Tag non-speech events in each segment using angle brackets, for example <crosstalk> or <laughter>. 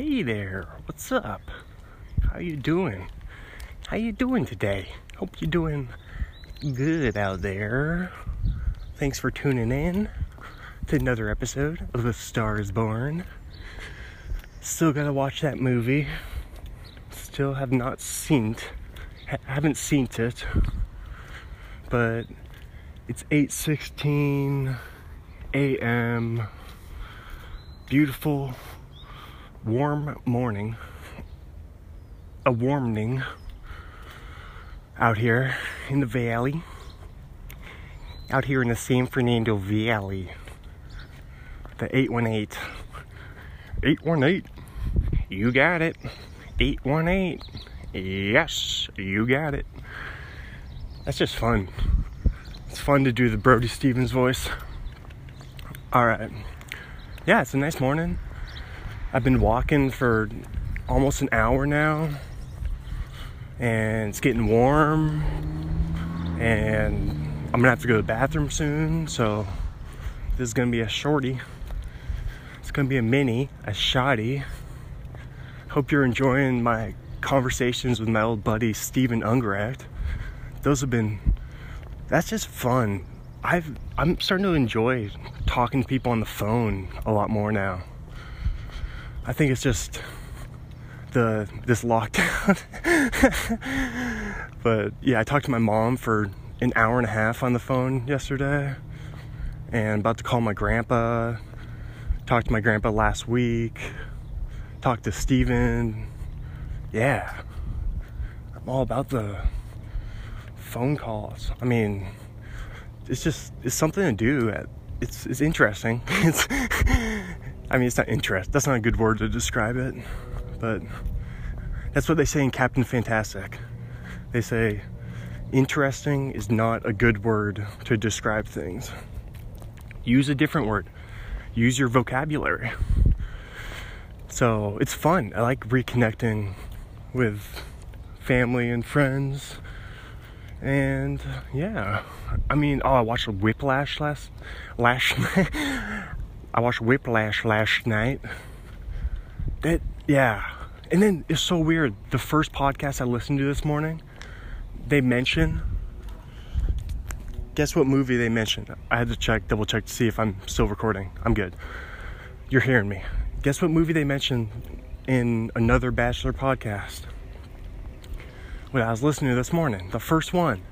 Hey there, what's up? How you doing? How you doing today? Hope you're doing good out there. Thanks for tuning in to another episode of The Star is Born. Still gotta watch that movie. Still have not seen it. Ha- haven't seen it. But it's 8:16 a.m. Beautiful warm morning, a warming out here in the valley, out here in the San Fernando Valley, the 818. 818, you got it. 818, yes, you got it. That's just fun. It's fun to do the Brody Stevens voice. All right. Yeah, it's a nice morning. I've been walking for almost an hour now, and it's getting warm, and I'm gonna have to go to the bathroom soon, so this is gonna be a shorty. It's gonna be a mini, a shoddy. Hope you're enjoying my conversations with my old buddy Steven Ungrecht. Those have been, that's just fun. I've, I'm starting to enjoy talking to people on the phone a lot more now. I think it's just the this lockdown. <laughs> but yeah, I talked to my mom for an hour and a half on the phone yesterday, and about to call my grandpa. Talked to my grandpa last week. Talked to Steven. Yeah, I'm all about the phone calls. I mean, it's just it's something to do. It's it's interesting. <laughs> It's I mean, it's not interest. That's not a good word to describe it, but that's what they say in Captain Fantastic. They say interesting is not a good word to describe things. Use a different word. Use your vocabulary. So it's fun. I like reconnecting with family and friends. And yeah, I mean, oh, I watched Whiplash last last <laughs> I watched Whiplash last night. That yeah. And then it's so weird. The first podcast I listened to this morning, they mention guess what movie they mentioned? I had to check, double check to see if I'm still recording. I'm good. You're hearing me. Guess what movie they mentioned in another Bachelor podcast? What I was listening to this morning, the first one.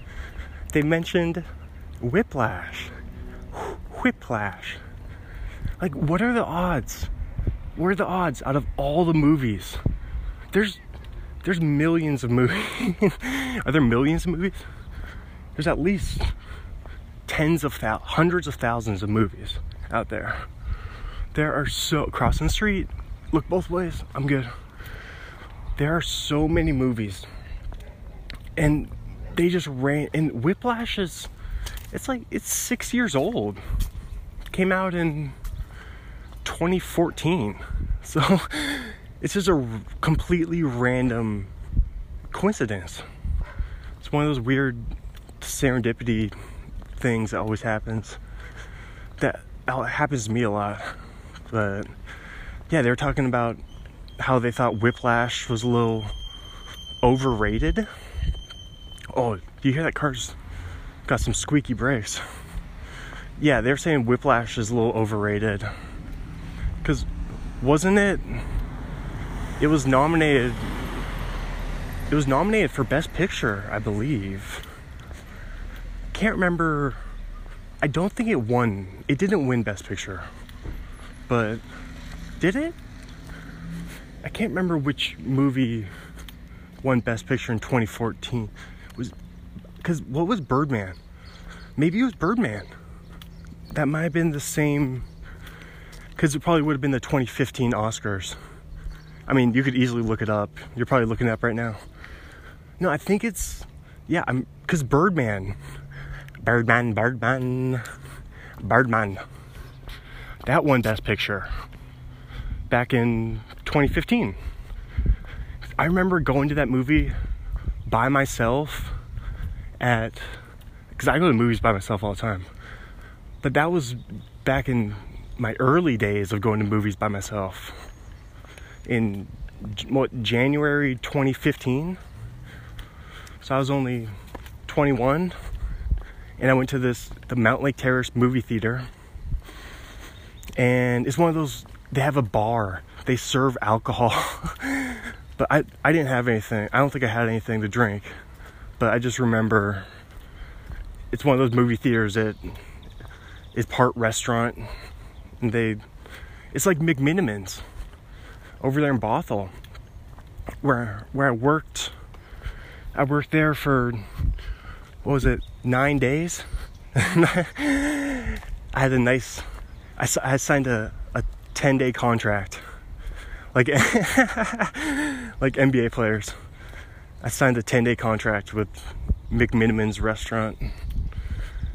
They mentioned Whiplash. Whiplash. Like, what are the odds? What are the odds out of all the movies? There's there's millions of movies. <laughs> are there millions of movies? There's at least tens of thousands, hundreds of thousands of movies out there. There are so crossing the street. Look both ways. I'm good. There are so many movies, and they just ran. And Whiplash is, it's like it's six years old. Came out in 2014. <laughs> So it's just a completely random coincidence. It's one of those weird serendipity things that always happens. That happens to me a lot. But yeah, they were talking about how they thought Whiplash was a little overrated. Oh, do you hear that car's got some squeaky brakes? Yeah, they're saying Whiplash is a little overrated. Because wasn't it? It was nominated. It was nominated for Best Picture, I believe. Can't remember. I don't think it won. It didn't win Best Picture. But did it? I can't remember which movie won Best Picture in 2014. Was because what was Birdman? Maybe it was Birdman. That might have been the same because it probably would have been the 2015 Oscars. I mean, you could easily look it up. You're probably looking it up right now. No, I think it's yeah. I'm because Birdman, Birdman, Birdman, Birdman. That one Best Picture back in 2015. I remember going to that movie by myself at because I go to movies by myself all the time. But that was back in my early days of going to movies by myself in what January 2015. So I was only 21 and I went to this the Mountlake Terrace movie theater. And it's one of those they have a bar. They serve alcohol. <laughs> but I I didn't have anything. I don't think I had anything to drink. But I just remember it's one of those movie theaters that is part restaurant and they it's like McMenamins over there in Bothell where where I worked. I worked there for what was it nine days? <laughs> I had a nice I, I signed a, a 10 day contract. Like <laughs> like NBA players. I signed a 10 day contract with McMenamins restaurant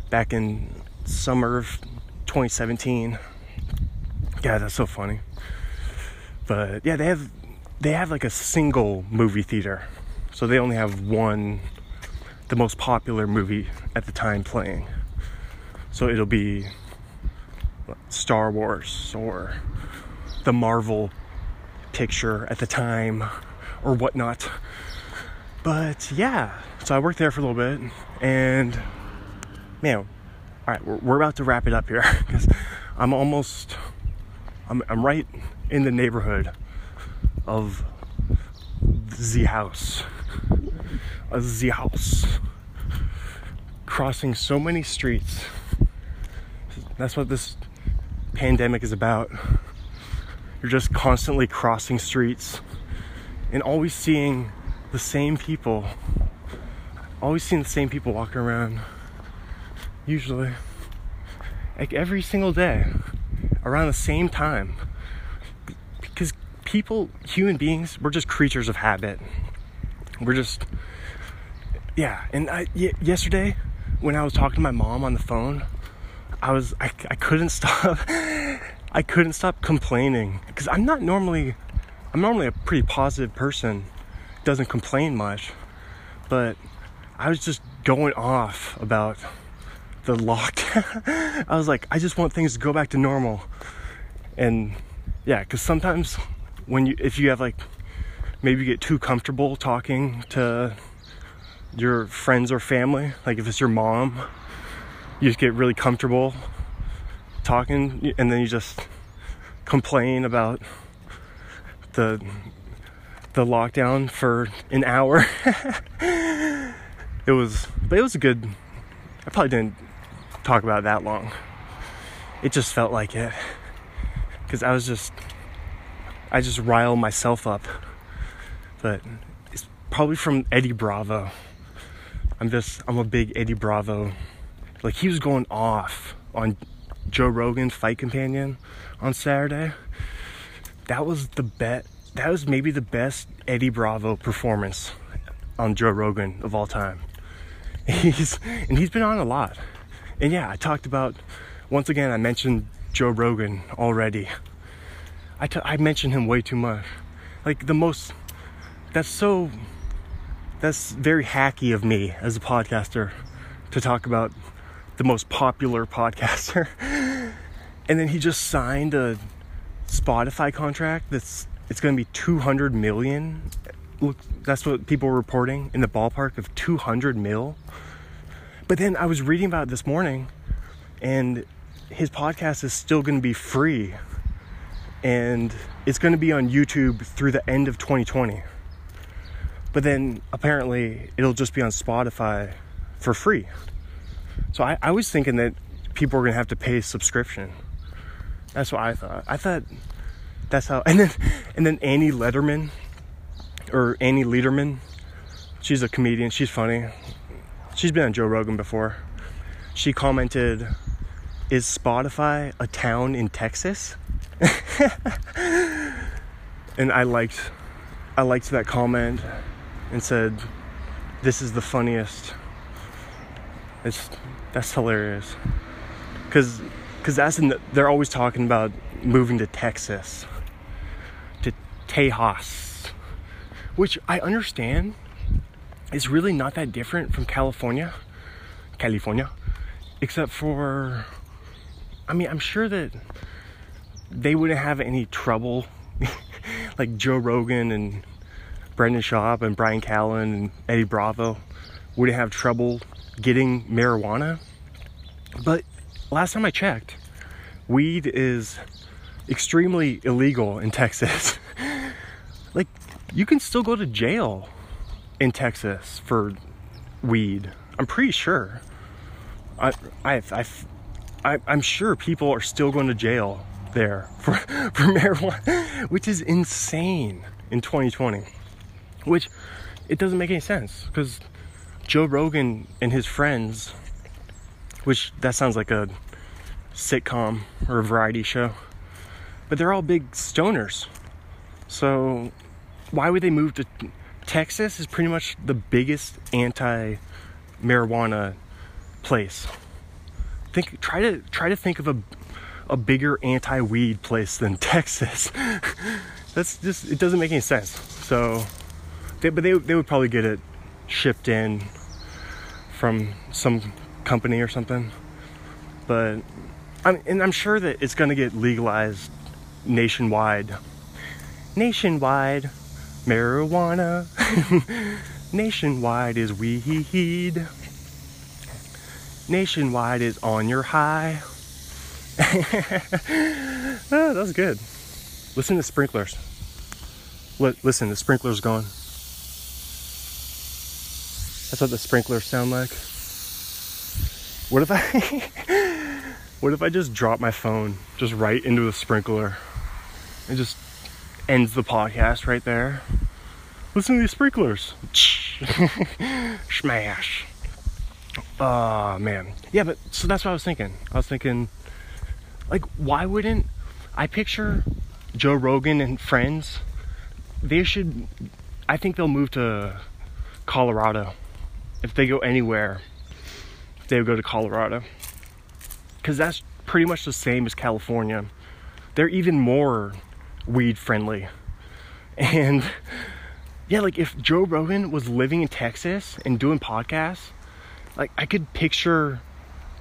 back in summer of 2017 yeah that's so funny. But yeah they have they have like a single movie theater. So they only have one the most popular movie at the time playing. So it'll be star wars or the marvel picture at the time or whatnot. But yeah so i worked there for a little bit and man all right we're, we're about to wrap it up here <laughs> because i'm almost I'm, I'm right in the neighborhood of the house. The house. Crossing so many streets. That's what this pandemic is about. You're just constantly crossing streets and always seeing the same people. Always seeing the same people walking around. Usually. Like every single day. Around the same time because people, human beings, we're just creatures of habit. We're just, yeah. And I, y- yesterday, when I was talking to my mom on the phone, I was, I, I couldn't <laughs> stop, I couldn't stop complaining because I'm not normally, I'm normally a pretty positive person, doesn't complain much, but I was just going off about the lockdown. <laughs> I was like, I just want things to go back to normal. And yeah, because sometimes when you if you have like maybe you get too comfortable talking to your friends or family like if it's your mom you just get really comfortable talking and then you just complain about the the lockdown for an hour <laughs> it was but it was a good i probably didn't talk about that long it just felt like it because i was just I just rile myself up. But it's probably from Eddie Bravo. I'm just, I'm a big Eddie Bravo. Like he was going off on Joe Rogan's Fight Companion on Saturday. That was the bet. That was maybe the best Eddie Bravo performance on Joe Rogan of all time. <laughs> He's and he's been on a lot. And yeah, I talked about once again I mentioned Joe Rogan already. I, t- I mentioned him way too much. Like the most, that's so, that's very hacky of me as a podcaster to talk about the most popular <laughs> podcaster. and then he just signed a Spotify contract that's, it's going to be 200 million. Look, that's what people were reporting in the ballpark of 200 mil. But then I was reading about it this morning and his podcast is still going to be free and it's going to be on YouTube through the end of 2020. But then apparently it'll just be on Spotify for free. So I, I was thinking that people were going to have to pay a subscription. That's what I thought. I thought that's how. <laughs> And then and then Annie Letterman or Annie Lederman, she's a comedian. She's funny. She's been on Joe Rogan before. She commented, "Is Spotify a town in Texas?" <laughs> and I liked I liked that comment and said this is the funniest. It's that's hilarious. Cuz cuz that's in the, they're always talking about moving to Texas. To Tejas. Which I understand is really not that different from California. California. Except for I mean, I'm sure that they wouldn't have any trouble. <laughs> like Joe Rogan and Brendan Schaub and Brian Callen and Eddie Bravo wouldn't have trouble getting marijuana. But last time I checked, weed is extremely illegal in Texas. <laughs> like, you can still go to jail in Texas for weed. I'm pretty sure. I, I, I, I, I'm sure people are still going to jail there for, <laughs> for marijuana, which is insane in 2020. Which it doesn't make any sense because Joe Rogan and his friends, which that sounds like a sitcom or a variety show, but they're all big stoners. So why would they move to Texas? Is pretty much the biggest anti marijuana place. Think try to try to think of a a bigger anti-weed place than <laughs> Texas. That's just it doesn't make any sense. So they, but they they would probably get it shipped in from some company or something. But I'm and I'm sure that it's going to get legalized nationwide. Nationwide marijuana. <laughs> nationwide is weed. Nationwide is on your high. oh, <laughs> that was good. Listen to sprinklers. L- listen, the sprinklers going. That's what the sprinklers sound like. What if I <laughs> What if I just drop my phone just right into the sprinkler? and just ends the podcast right there. Listen to these sprinklers. <laughs> Smash. Oh man. Yeah, but so that's what I was thinking. I was thinking like why wouldn't I picture Joe Rogan and friends? They should I think they'll move to Colorado. If they go anywhere, they would go to Colorado. Cuz that's pretty much the same as California. They're even more weed friendly. And yeah, like if Joe Rogan was living in Texas and doing podcasts, like I could picture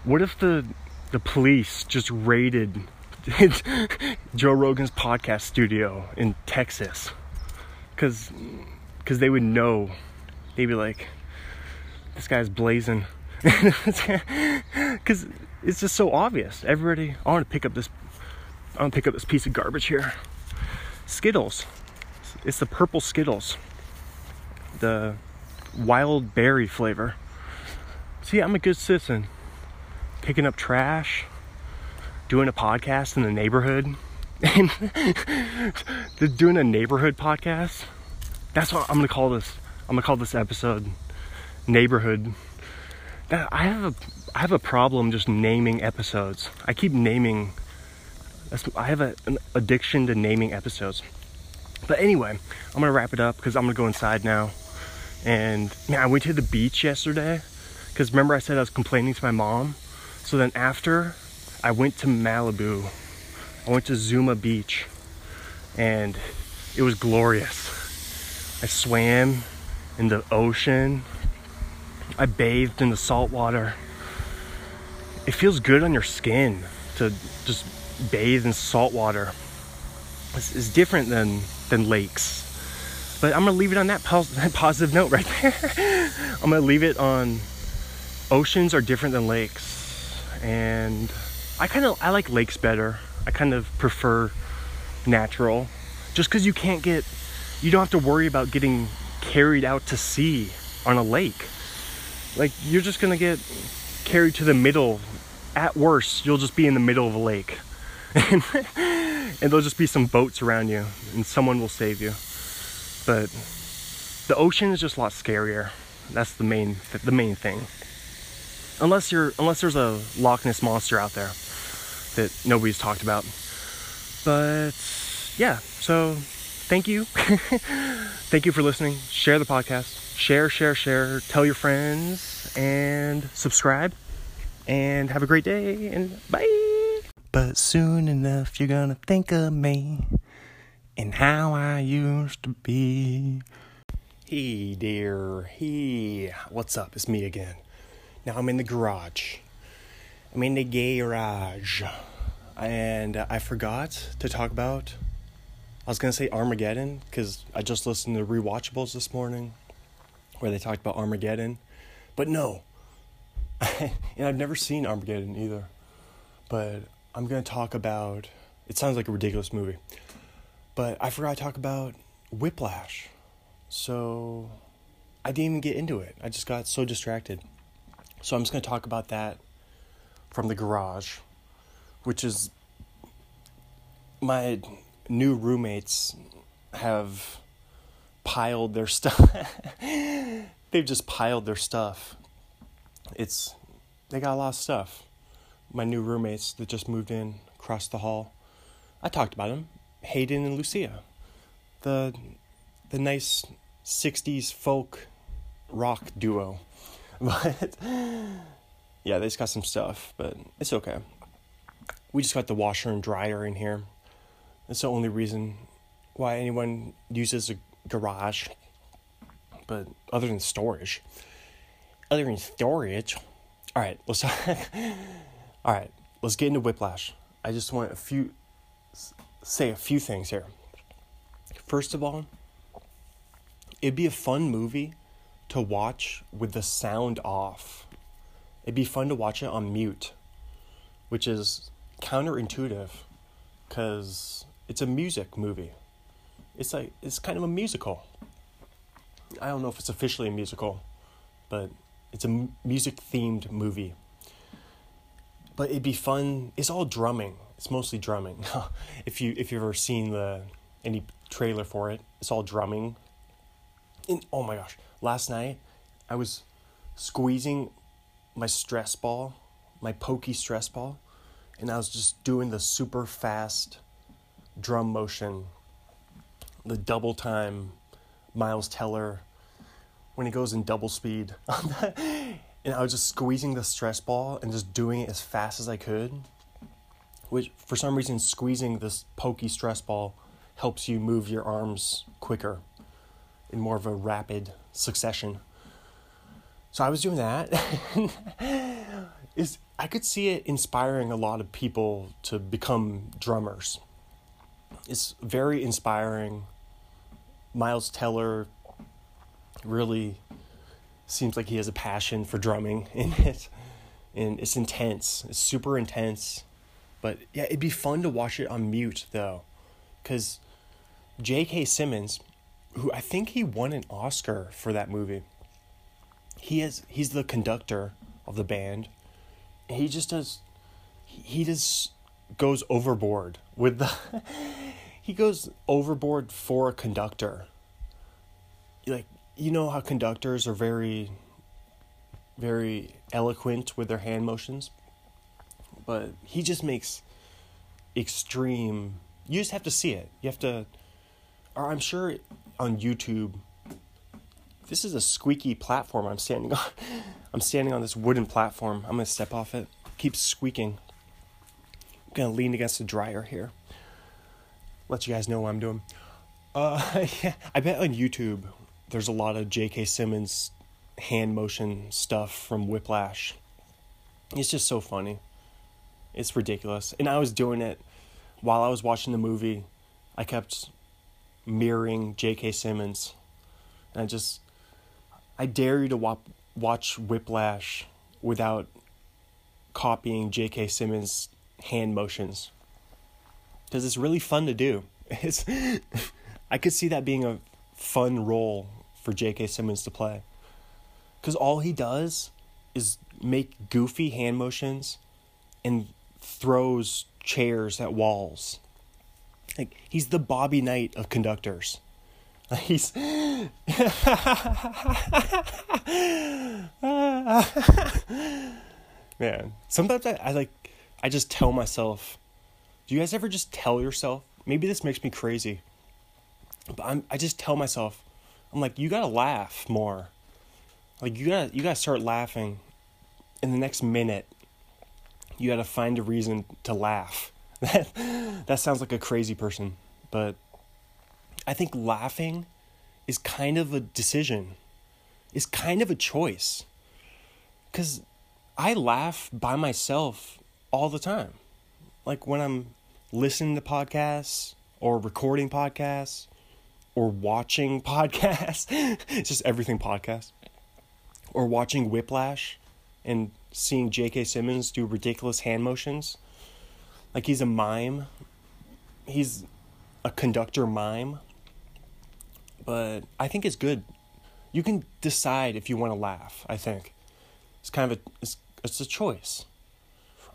what if the the police just raided <laughs> Joe Rogan's podcast studio in Texas? Cuz cuz they would know. They'd be like this guy's blazing. <laughs> Cuz it's just so obvious. Everybody I want to pick up this I want to pick up this piece of garbage here Skittles it's the purple Skittles the wild berry flavor See, I'm a good citizen. Picking up trash, doing a podcast in the neighborhood, and <laughs> doing a neighborhood podcast. That's what I'm gonna call this. I'm gonna call this episode neighborhood. I have a I have a problem just naming episodes. I keep naming. I have a, an addiction to naming episodes. But anyway, I'm gonna wrap it up because I'm gonna go inside now. And man, I went to the beach yesterday because remember I said I was complaining to my mom? So then after, I went to Malibu. I went to Zuma Beach. And it was glorious. I swam in the ocean. I bathed in the salt water. It feels good on your skin to just bathe in salt water. It's, it's different than, than lakes. But I'm gonna leave it on that, pos- <laughs> that positive note right there. <laughs> I'm gonna leave it on oceans are different than lakes and i kind of i like lakes better i kind of prefer natural just because you can't get you don't have to worry about getting carried out to sea on a lake like you're just gonna get carried to the middle at worst you'll just be in the middle of a lake and, <laughs> and there'll just be some boats around you and someone will save you but the ocean is just a lot scarier that's the main the main thing unless you're unless there's a Loch Ness monster out there that nobody's talked about. But yeah, so thank you. <laughs> thank you for listening. Share the podcast. Share, share, share. Tell your friends and subscribe. And have a great day and bye. But soon enough, you're gonna think of me and how I used to be. Hey, dear. Hey, what's up? It's me again. Now I'm in the garage. I'm in the garage. And I forgot to talk about I was gonna say Armageddon because I just listened to Rewatchables this morning, where they talked about Armageddon, but no. <laughs> and I've never seen Armageddon either, but I'm gonna talk about. It sounds like a ridiculous movie, but I forgot to talk about Whiplash, so I didn't even get into it. I just got so distracted. So I'm just gonna talk about that from the garage, which is my new roommates have piled their <laughs> stuff. They've just piled their stuff. It's they got a lot of stuff. My new roommates that just moved in across the hall. I talked about them, Hayden and Lucia. The the nice 60s folk rock duo. <laughs> But yeah, they just got some stuff, but it's okay. We just got the washer and dryer in here. That's the only reason why anyone uses a garage. But other than storage, other than storage, all right, let's <laughs> all right, let's get into Whiplash. I just want a few say a few things here. First of all, it'd be a fun movie to watch with the sound off. It'd be fun to watch it on mute, which is counterintuitive because it's a music movie. It's like it's kind of a musical. I don't know if it's officially a musical, but it's a music themed movie. But it'd be fun. It's all drumming. It's mostly drumming. <laughs> if you if you've ever seen the any trailer for it, it's all drumming. And oh my gosh, last night I was squeezing my stress ball, my pokey stress ball, and I was just doing the super fast drum motion, the double time Miles Teller when he goes in double speed. <laughs> and I was just squeezing the stress ball and just doing it as fast as I could. Which, for some reason, squeezing this pokey stress ball helps you move your arms quicker in more of a rapid succession. So I was doing that. <laughs> is I could see it inspiring a lot of people to become drummers. It's very inspiring. Miles Teller really seems like he has a passion for drumming <laughs> in it. And it's intense. It's super intense. But yeah, it'd be fun to watch it on mute though. Cause J.K. Simmons, who I think he won an Oscar for that movie. He has he's the conductor of the band. he just does he just goes overboard with the <laughs> he goes overboard for a conductor. Like you know how conductors are very very eloquent with their hand motions? But he just makes extreme you just have to see it. You have to or i'm sure on youtube this is a squeaky platform i'm standing on. <laughs> I'm standing on this wooden platform. I'm gonna step off it keeps squeaking. I'm gonna lean against the dryer here. Let you guys know what i'm doing. Uh <laughs> yeah i bet on youtube there's a lot of J.K. Simmons hand motion stuff from Whiplash. It's just so funny. It's ridiculous. And I was doing it while I was watching the movie. I kept mirroring J.K. Simmons. And I just, I dare you to wa- watch Whiplash without copying J.K. Simmons' hand motions. Because it's really fun to do. <laughs> It's, <laughs> I could see that being a fun role for J.K. Simmons to play. Because all he does is make goofy hand motions and throws chairs at walls. Like he's the Bobby Knight of conductors. <laughs> He's <laughs> man. Sometimes I, I like I just tell myself. Do you guys ever just tell yourself? Maybe this makes me crazy. But I'm I just tell myself I'm like, you gotta laugh more. Like you gotta you gotta start laughing. In the next minute, you gotta find a reason to laugh. <laughs> That that sounds like a crazy person, but I think laughing is kind of a decision. Is kind of a choice. Cause I laugh by myself all the time. Like when I'm listening to podcasts or recording podcasts or watching podcasts. <laughs> it's just everything podcast. Or watching Whiplash and seeing J.K. Simmons do ridiculous hand motions. Like he's a mime. He's a conductor mime. But I think it's good. You can decide if you want to laugh, I think. It's kind of a it's, it's a choice.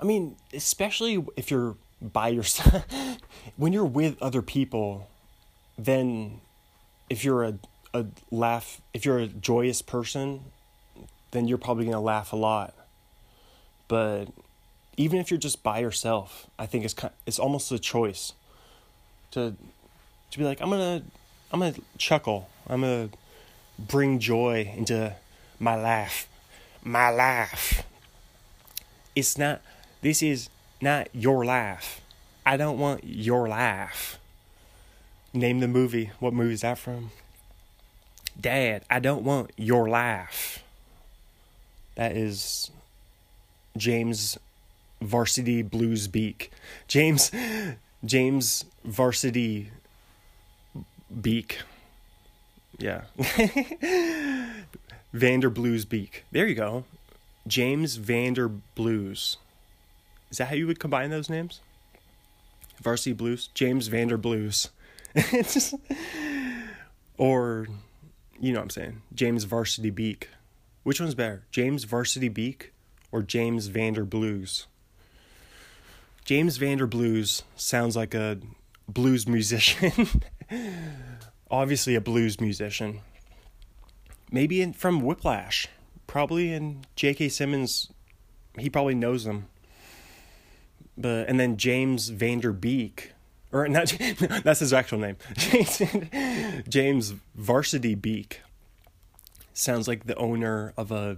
I mean, especially if you're by yourself <laughs> when you're with other people, then if you're a a laugh if you're a joyous person, then you're probably gonna laugh a lot. But even if you're just by yourself, I think it's kind, it's almost a choice to to be like I'm gonna I'm gonna chuckle. I'm gonna bring joy into my life. My life. It's not. This is not your life. I don't want your life. Name the movie. What movie is that from? Dad, I don't want your life. That is James Varsity Blues Beak. James James Varsity Beak. Yeah. <laughs> Vander Blues Beak. There you go. James Vander Blues. Is that how you would combine those names? Varsity Blues? James Vander Blues. <laughs> or, you know what I'm saying? James Varsity Beak. Which one's better? James Varsity Beak or James Vander Blues? James Vander Blues sounds like a blues musician. <laughs> Obviously, a blues musician. Maybe in, from Whiplash. Probably in J.K. Simmons. He probably knows them. But and then James Vander Beek, or not, <laughs> that's his actual name. <laughs> James Varsity Beak. Sounds like the owner of a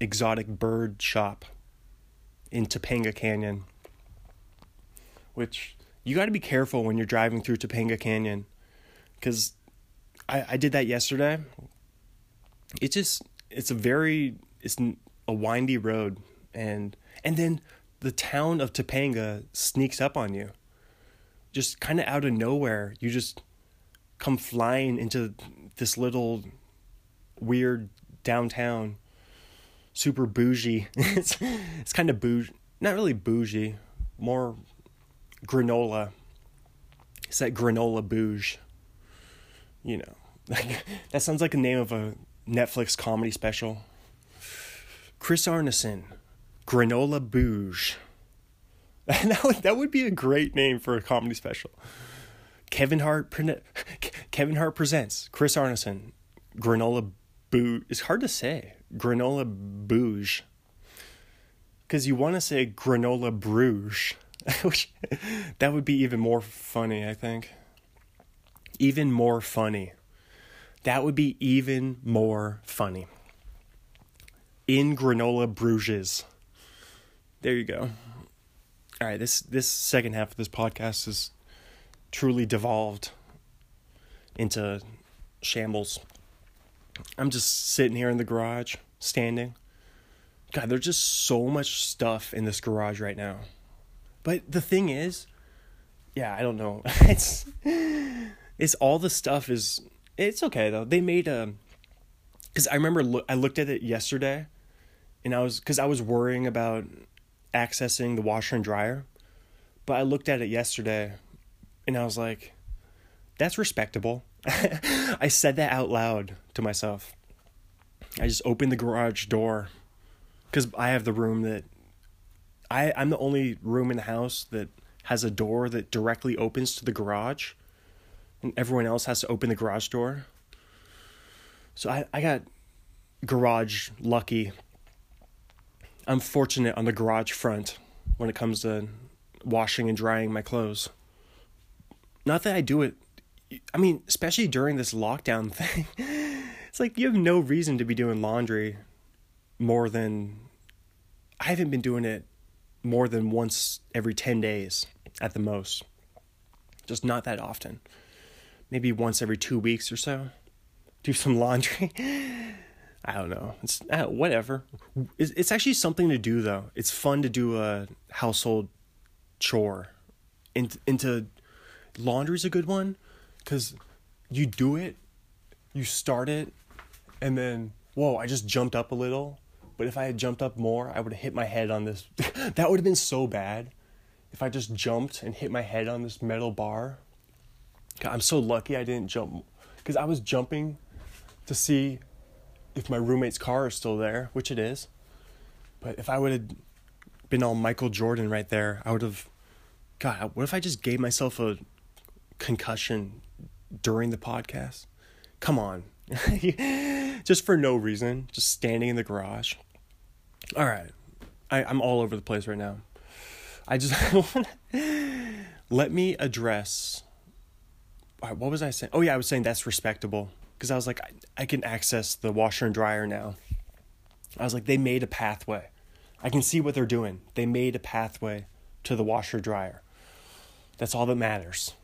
exotic bird shop in Topanga Canyon. Which you got to be careful when you're driving through Topanga Canyon because I, I did that yesterday. It just it's a very it's a windy road and and then the town of Topanga sneaks up on you. Just kind of out of nowhere, you just come flying into this little weird downtown super bougie. <laughs> it's it's kind of bougie, not really bougie, more granola. It's that granola bouge. You know, <laughs> that sounds like the name of a Netflix comedy special. Chris Arneson, Granola Bouge. <laughs> that would that would be a great name for a comedy special. Kevin Hart Kevin Hart presents Chris Arneson, Granola Bouge. It's hard to say. Granola Bouge. Because you want to say Granola Bruges. <laughs> Which that would be even more funny, I think. Even more funny. That would be even more funny. In Granola Bruges. There you go. All right, this this second half of this podcast is truly devolved into shambles. I'm just sitting here in the garage, standing. God, there's just so much stuff in this garage right now. But the thing is, yeah, I don't know. <laughs> it's it's all the stuff is it's okay though. They made um, a cuz I remember lo- I looked at it yesterday and I was cuz I was worrying about accessing the washer and dryer. But I looked at it yesterday and I was like that's respectable. <laughs> I said that out loud to myself. I just opened the garage door cuz I have the room that I I'm the only room in the house that has a door that directly opens to the garage, and everyone else has to open the garage door. So I I got garage lucky. I'm fortunate on the garage front when it comes to washing and drying my clothes. Not that I do it I mean, especially during this lockdown <laughs> thing. It's like you have no reason to be doing laundry more than I haven't been doing it more than once every 10 days at the most. Just not that often. Maybe once every two weeks or so. Do some <laughs> laundry. I don't know. It's uh, whatever. It's, it's actually something to do though. It's fun to do a household chore, and and to laundry's a good one because you do it, you start it, and then whoa, I just jumped up a little. But if I had jumped up more, I would have hit my head on this. <laughs> that would have been so bad if I just jumped and hit my head on this metal bar. God, I'm so lucky I didn't jump because I was jumping to see if my roommate's car is still there, which it is. But if I would have been all Michael Jordan right there, I would have. God, what if I just gave myself a concussion during the podcast? Come on. <laughs> just for no reason, just standing in the garage. All right. I, I'm all over the place right now. I just <laughs> let me address. Uh, what was I saying? Oh, yeah, I was saying that's respectable because I was like, I, I can access the washer and dryer now. I was like, they made a pathway. I can see what they're doing. They made a pathway to the washer dryer. That's all that matters.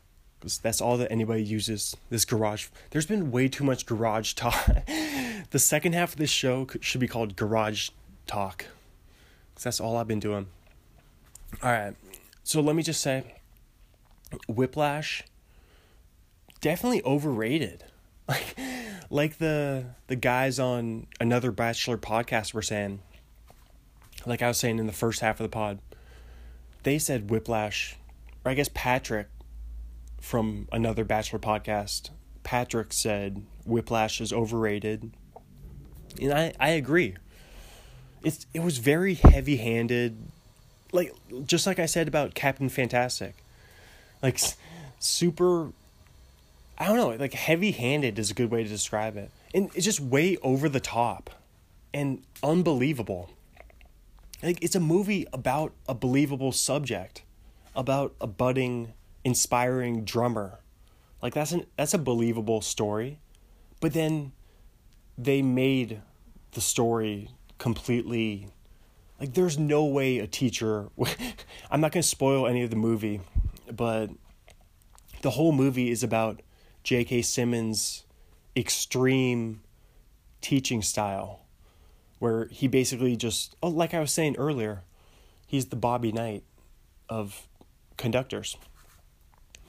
That's all that anybody uses this garage. There's been way too much garage talk. <laughs> the second half of this show should be called Garage Talk. Because that's all I've been doing. All right. So let me just say Whiplash definitely overrated. Like like the the guys on another bachelor podcast were saying like I was saying in the first half of the pod, they said Whiplash, or I guess Patrick from another Bachelor podcast, Patrick said Whiplash is overrated. And I, I agree. It's it was very heavy handed, like just like I said about Captain Fantastic, like super. I don't know, like heavy handed is a good way to describe it, and it's just way over the top, and unbelievable. Like it's a movie about a believable subject, about a budding inspiring drummer. Like that's an that's a believable story. But then they made the story completely like there's no way a teacher <laughs> I'm not going to spoil any of the movie, but the whole movie is about J.K. Simmons' extreme teaching style where he basically just oh like I was saying earlier, he's the Bobby Knight of conductors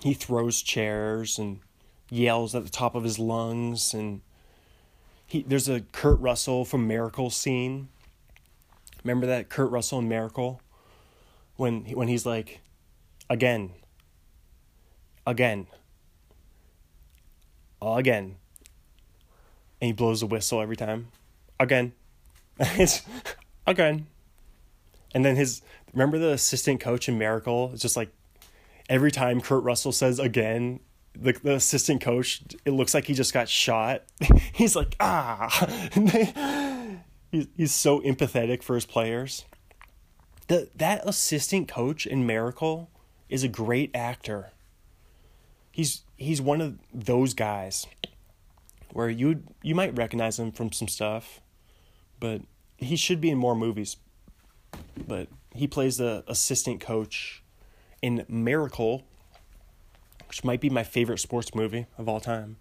he throws chairs and yells at the top of his lungs and he there's a Kurt Russell from Miracle scene. Remember that Kurt Russell in Miracle when when he's like again again again and he blows the whistle every time again <laughs> it's again and then his remember the assistant coach in Miracle is just like every time Kurt Russell says again, the, the assistant coach, it looks like he just got shot. <laughs> he's like, ah. <laughs> he's, he's so empathetic for his players. The, that assistant coach in Miracle is a great actor. He's he's one of those guys where you you might recognize him from some stuff, but he should be in more movies. But he plays the assistant coach in Miracle, which might be my favorite sports movie of all time.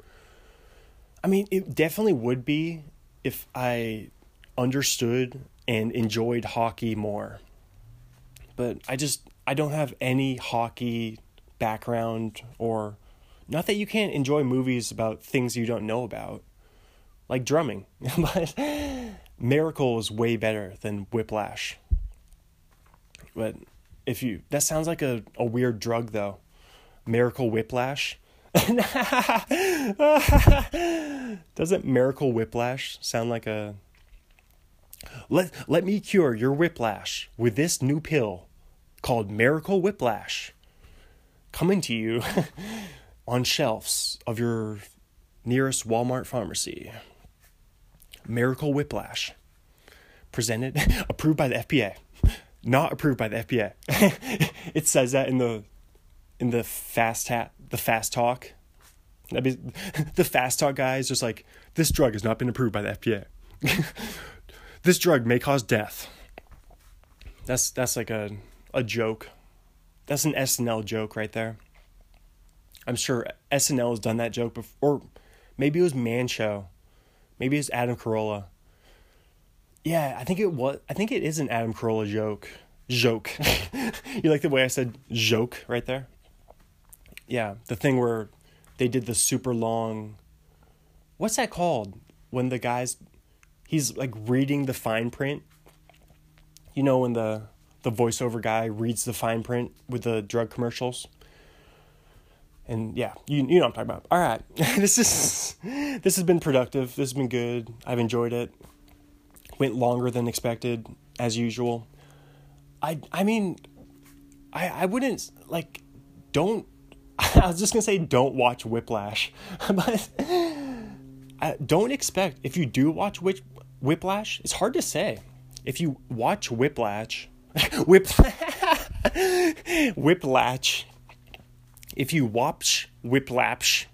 I mean, it definitely would be if I understood and enjoyed hockey more. But I just I don't have any hockey background or not that you can't enjoy movies about things you don't know about. Like drumming. <laughs> but Miracle is way better than Whiplash. But if you that sounds like a, a weird drug though. Miracle Whiplash. <laughs> Doesn't Miracle Whiplash sound like a let let me cure your whiplash with this new pill called Miracle Whiplash. Coming to you <laughs> on shelves of your nearest Walmart pharmacy. Miracle Whiplash. Presented <laughs> approved by the FDA not approved by the FDA. <laughs> it says that in the in the fast hat the fast talk. I mean, <laughs> the fast talk guy is just like this drug has not been approved by the FDA. this drug may cause death. That's that's like a a joke. That's an SNL joke right there. I'm sure SNL has done that joke before, or maybe it was Man Show, maybe it's Adam Carolla. Yeah, I think it was. I think it is an Adam Carolla joke. Joke. <laughs> you like the way I said joke right there? Yeah, the thing where they did the super long. What's that called? When the guy's, he's like reading the fine print. You know when the the voiceover guy reads the fine print with the drug commercials. And yeah, you you know what I'm talking about. All right, <laughs> this is this has been productive. This has been good. I've enjoyed it. Went longer than expected, as usual. I I mean, I I wouldn't like don't. <laughs> I was just gonna say don't watch Whiplash, <laughs> but I don't expect if you do watch Whip, Whiplash. It's hard to say. If you watch Whiplash, Whip Whiplash if you watch Whiplash,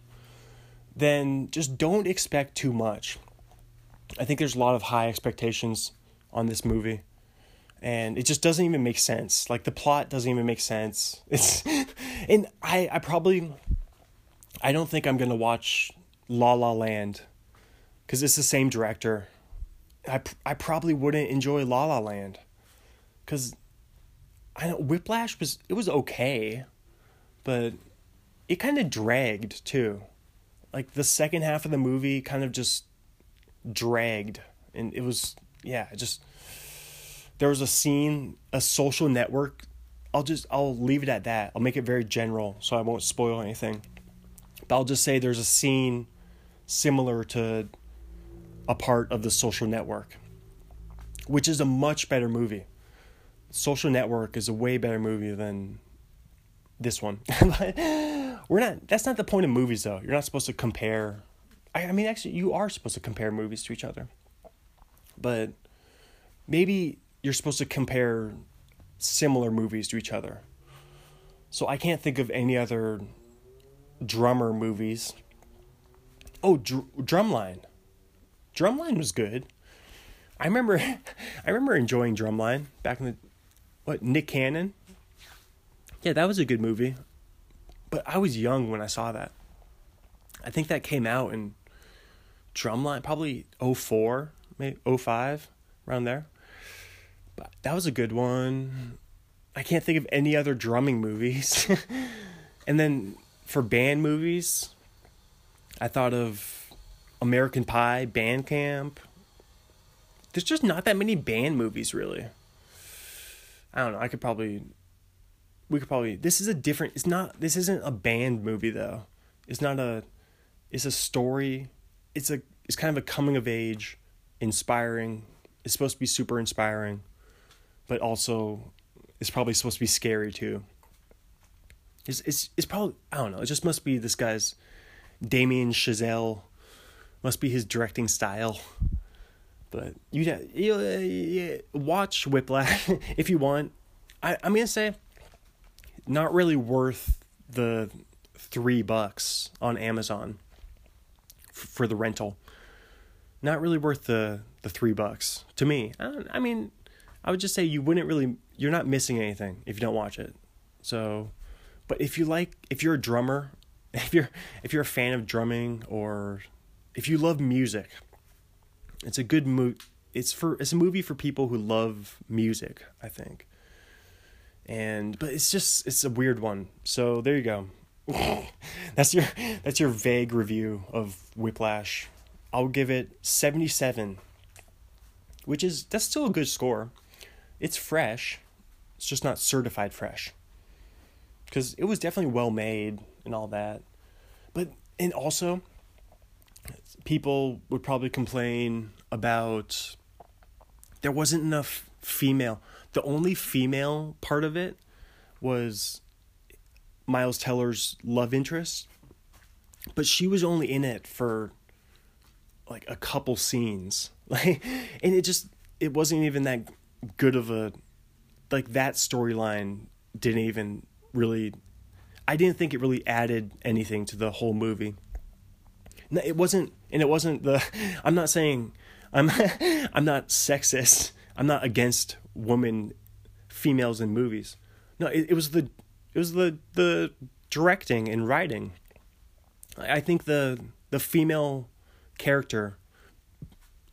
then just don't expect too much. I think there's a lot of high expectations on this movie. And it just doesn't even make sense. Like the plot doesn't even make sense. <laughs> It's and I I probably I don't think I'm to watch La La Land cuz it's the same director. I I probably wouldn't enjoy La La Land cuz I know Whiplash was it was okay, but it kind of dragged too. Like the second half of the movie kind of just dragged and it was yeah, just there was a scene, a social network. I'll just I'll leave it at that. I'll make it very general so I won't spoil anything. But I'll just say there's a scene similar to a part of the social network, which is a much better movie. Social Network is a way better movie than this one. <laughs> we're not that's not the point of movies though. You're not supposed to compare. I, I mean actually you are supposed to compare movies to each other. But maybe you're supposed to compare similar movies to each other. So i can't think of any other drummer movies. Oh Dr- drumline. Drumline was good. I remember <laughs> i remember enjoying drumline back in the what nick cannon yeah that was a good movie but I was young when I saw that. I think that came out in Drumline, probably 04, maybe 05, around there. But that was a good one. I can't think of any other drumming movies. <laughs> and then for band movies, I thought of American Pie, Band Camp. There's just not that many band movies, really. I don't know. I could probably we could probably this is a different it's not this isn't a band movie though. It's not a it's a story it's a it's kind of a coming of age inspiring it's supposed to be super inspiring but also it's probably supposed to be scary too. It's it's, it's probably i don't know it just must be this guy's damien chazelle must be his directing style. But you, you, you watch whiplash <laughs> if you want. I, i'm gonna say not really worth the three bucks on Amazon f- for the rental. Not really worth the the three bucks to me. I, I mean, I would just say you wouldn't really. You're not missing anything if you don't watch it. So, but if you like, if you're a drummer, <laughs> if you're if you're a fan of drumming or if you love music, it's a good movie. It's for it's a movie for people who love music. I think and but it's just it's a weird one. So there you go. <laughs> that's your that's your vague review of Whiplash. I'll give it 77, which is that's still a good score. It's fresh. It's just not certified fresh. Cuz it was definitely well made and all that. But and also people would probably complain about there wasn't enough female the only female part of it was Miles Teller's love interest, but she was only in it for like a couple scenes. <laughs> Like and it just it wasn't even that good of a like that storyline didn't even really I didn't think it really added anything to the whole movie. No, it wasn't and it wasn't the <laughs> I'm not saying I'm <laughs> I'm not sexist. I'm not against woman females in movies. No, it, it was the it was the the directing and writing. I think the the female character,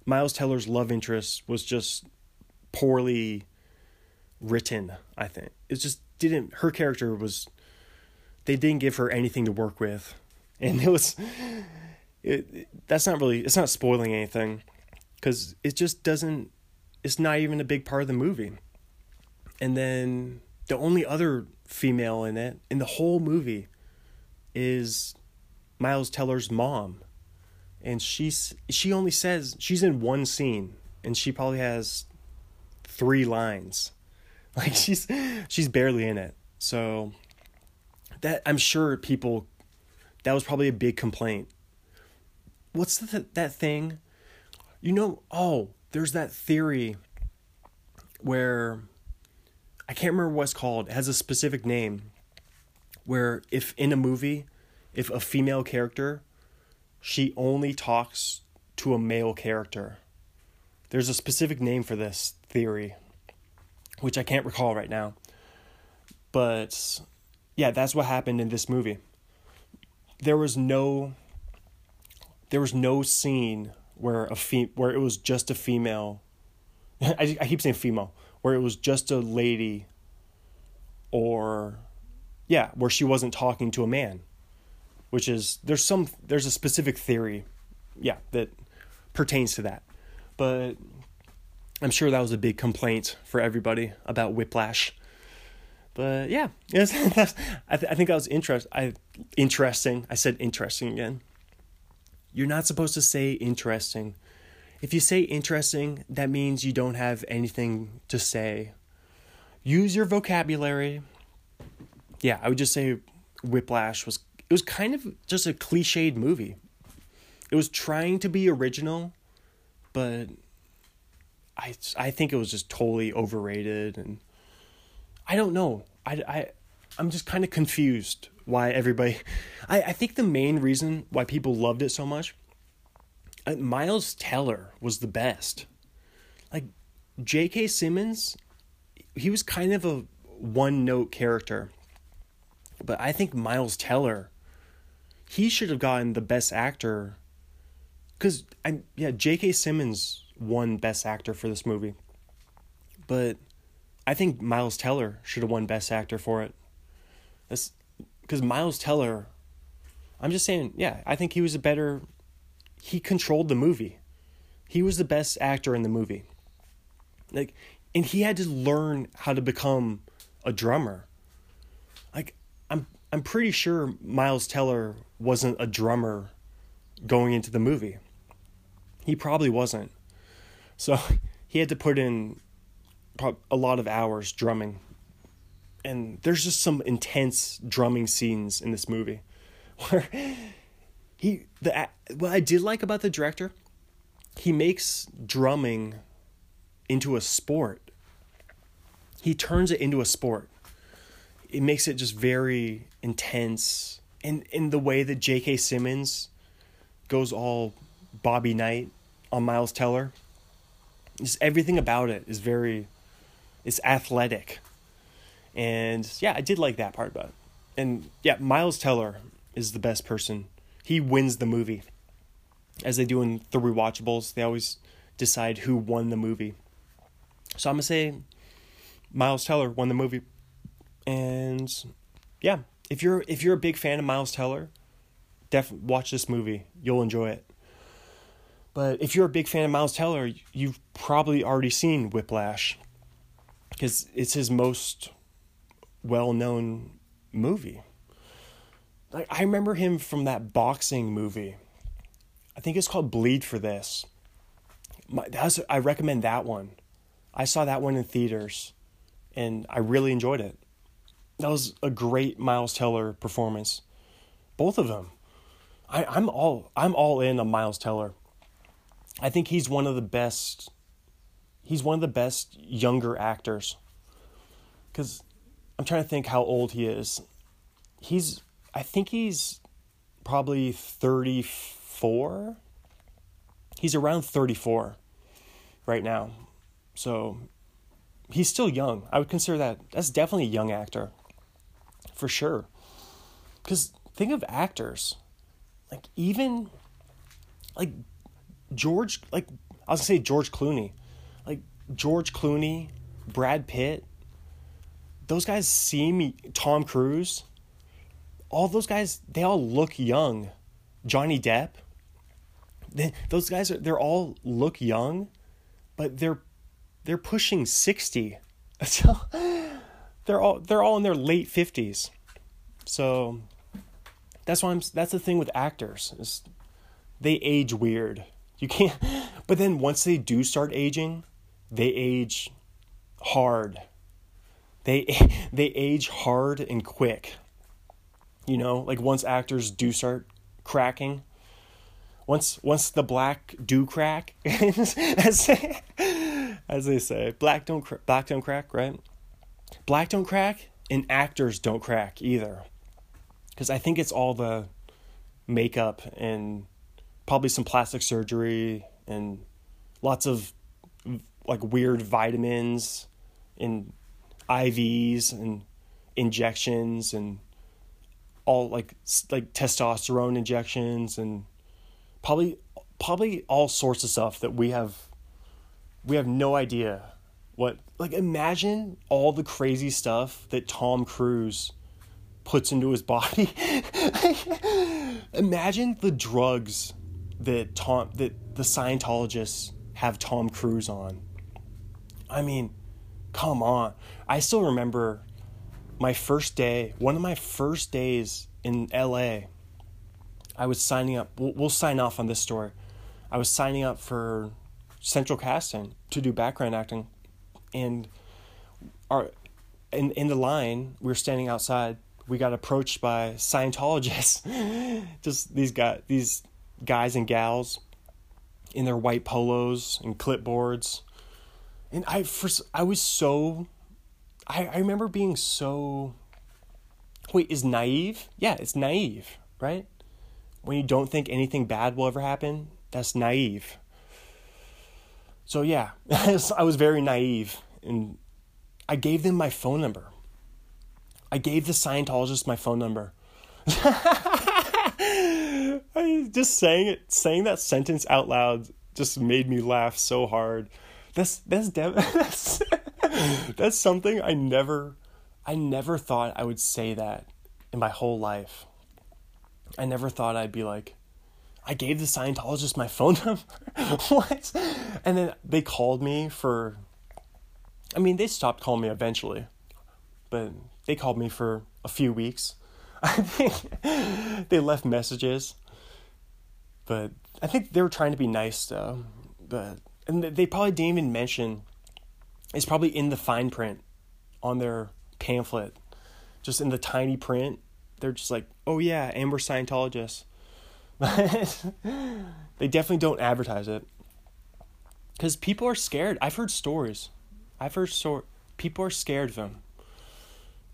Miles Teller's love interest, was just poorly written. I think it just didn't. Her character was they didn't give her anything to work with, and it was it, it that's not really it's not spoiling anything because it just doesn't it's not even a big part of the movie. And then the only other female in it in the whole movie is Miles Teller's mom. And she's she only says she's in one scene and she probably has three lines. <laughs> Like she's she's barely in it. So that I'm sure people that was probably a big complaint. What's the, that thing? You know, oh, there's that theory where I can't remember what it's called. It has a specific name where if in a movie, if a female character, she only talks to a male character. There's a specific name for this theory, which I can't recall right now. But yeah, that's what happened in this movie. There was no there was no scene where a fe- where it was just a female <laughs> I, I keep saying female where it was just a lady or yeah where she wasn't talking to a man which is there's some there's a specific theory yeah that pertains to that. But i'm sure that was a big complaint for everybody about whiplash. But yeah yes <laughs> I, th- I think that was interest I interesting. I said interesting again you're not supposed to say interesting if you say interesting, that means you don't have anything to say. Use your vocabulary. Yeah, I would just say Whiplash was it was kind of just a cliched movie. It was trying to be original, but I I think it was just totally overrated and I don't know. I I I'm just kind of confused why everybody I I think the main reason why people loved it so much uh, Miles Teller was the best. Like J.K. Simmons, he was kind of a one note character. But I think Miles Teller, he should have gotten the best actor. Because, I yeah, J.K. Simmons won best actor for this movie. But I think Miles Teller should have won best actor for it. That's because Miles Teller, I'm just saying, yeah, I think he was a better he controlled the movie. He was the best actor in the movie. Like and he had to learn how to become a drummer. Like I'm I'm pretty sure Miles Teller wasn't a drummer going into the movie. He probably wasn't. So <laughs> he had to put in a lot of hours drumming. And there's just some intense drumming scenes in this movie <laughs> where he the what I did like about the director, he makes drumming into a sport. He turns it into a sport. It makes it just very intense. In in the way that J.K. Simmons goes all Bobby Knight on Miles Teller. Just everything about it is very it's athletic. And yeah, I did like that part it. And yeah, Miles Teller is the best person he wins the movie. As they do in the rewatchables, they always decide who won the movie. So I'm gonna say Miles Teller won the movie. And yeah, if you're if you're a big fan of Miles Teller, def watch this movie. You'll enjoy it. But if you're a big fan of Miles Teller, you've probably already seen Whiplash because it's his most well-known movie. Like I remember him from that boxing movie. I think it's called Bleed for This. My, that's I recommend that one. I saw that one in theaters, and I really enjoyed it. That was a great Miles Teller performance. Both of them. I, I'm all I'm all in on Miles Teller. I think he's one of the best. He's one of the best younger actors. Because I'm trying to think how old he is. He's I think he's probably 34. He's around 34 right now. So he's still young. I would consider that that's definitely a young actor. For sure. Cuz think of actors. Like even like George like I was going to say George Clooney. Like George Clooney, Brad Pitt, those guys seem Tom Cruise all those guys, they all look young. Johnny Depp, they, those guys are they're all look young, but they're they're pushing 60. <laughs> So they're all they're all in their late 50s. So that's why I'm that's the thing with actors is they age weird. You can't <laughs> but then once they do start aging, they age hard. They <laughs> they age hard and quick. You know, like once actors do start cracking, once once the black do crack, <laughs> as, as they say, black don't cr- black don't crack, right? Black don't crack, and actors don't crack either, because I think it's all the makeup and probably some plastic surgery and lots of like weird vitamins and IVs and injections and all like like testosterone injections and probably probably all sorts of stuff that we have we have no idea what like imagine all the crazy stuff that Tom Cruise puts into his body. <laughs> Imagine the drugs that Tom that the Scientologists have Tom Cruise on. I mean come on I still remember my first day, one of my first days in LA, I was signing up. We'll, we'll sign off on this story. I was signing up for Central Casting to do background acting, and our in in the line we were standing outside. We got approached by Scientologists, <laughs> just these guys, these guys and gals in their white polos and clipboards, and I first I was so I, I remember being so. Wait, is naive? Yeah, it's naive, right? When you don't think anything bad will ever happen, that's naive. So, yeah, <laughs> I was very naive. And I gave them my phone number. I gave the Scientologist my phone number. <laughs> I just saying it, saying that sentence out loud just made me laugh so hard. That's that's, <laughs> that's <laughs> That's something I never I never thought I would say that in my whole life. I never thought I'd be like, I gave the Scientologist my phone <laughs> number. what? And then they called me for I mean, they stopped calling me eventually. But they called me for a few weeks. <laughs> I think they left messages. But I think they were trying to be nice though. But and they probably didn't even mention it's probably in the fine print on their pamphlet, just in the tiny print. They're just like, oh yeah, and we're Scientologists. <laughs> they definitely don't advertise it because people are scared. I've heard stories. I've heard story. People are scared of them,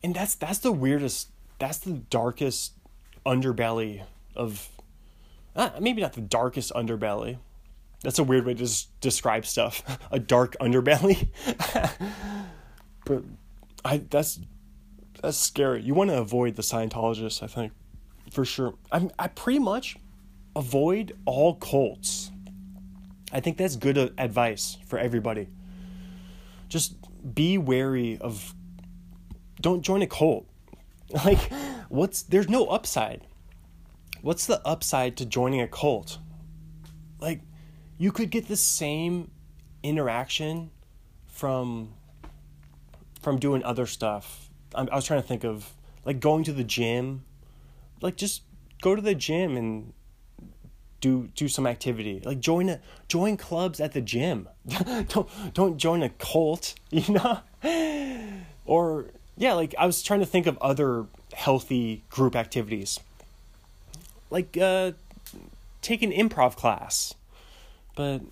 and that's that's the weirdest. That's the darkest underbelly of. Uh, maybe not the darkest underbelly, that's a weird way to describe stuff. <laughs> a dark underbelly. <laughs> but I that's that's scary. You want to avoid the Scientologists, I think, for sure. I I pretty much avoid all cults. I think that's good uh, advice for everybody. Just be wary of. Don't join a cult. <laughs> Like, what's there's no upside. What's the upside to joining a cult? Like, you could get the same interaction from from doing other stuff. I, I was trying to think of like going to the gym, like just go to the gym and do do some activity. Like join a join clubs at the gym. <laughs> don't don't join a cult, <laughs> you know? or yeah, like I was trying to think of other healthy group activities. Like uh take an improv class. But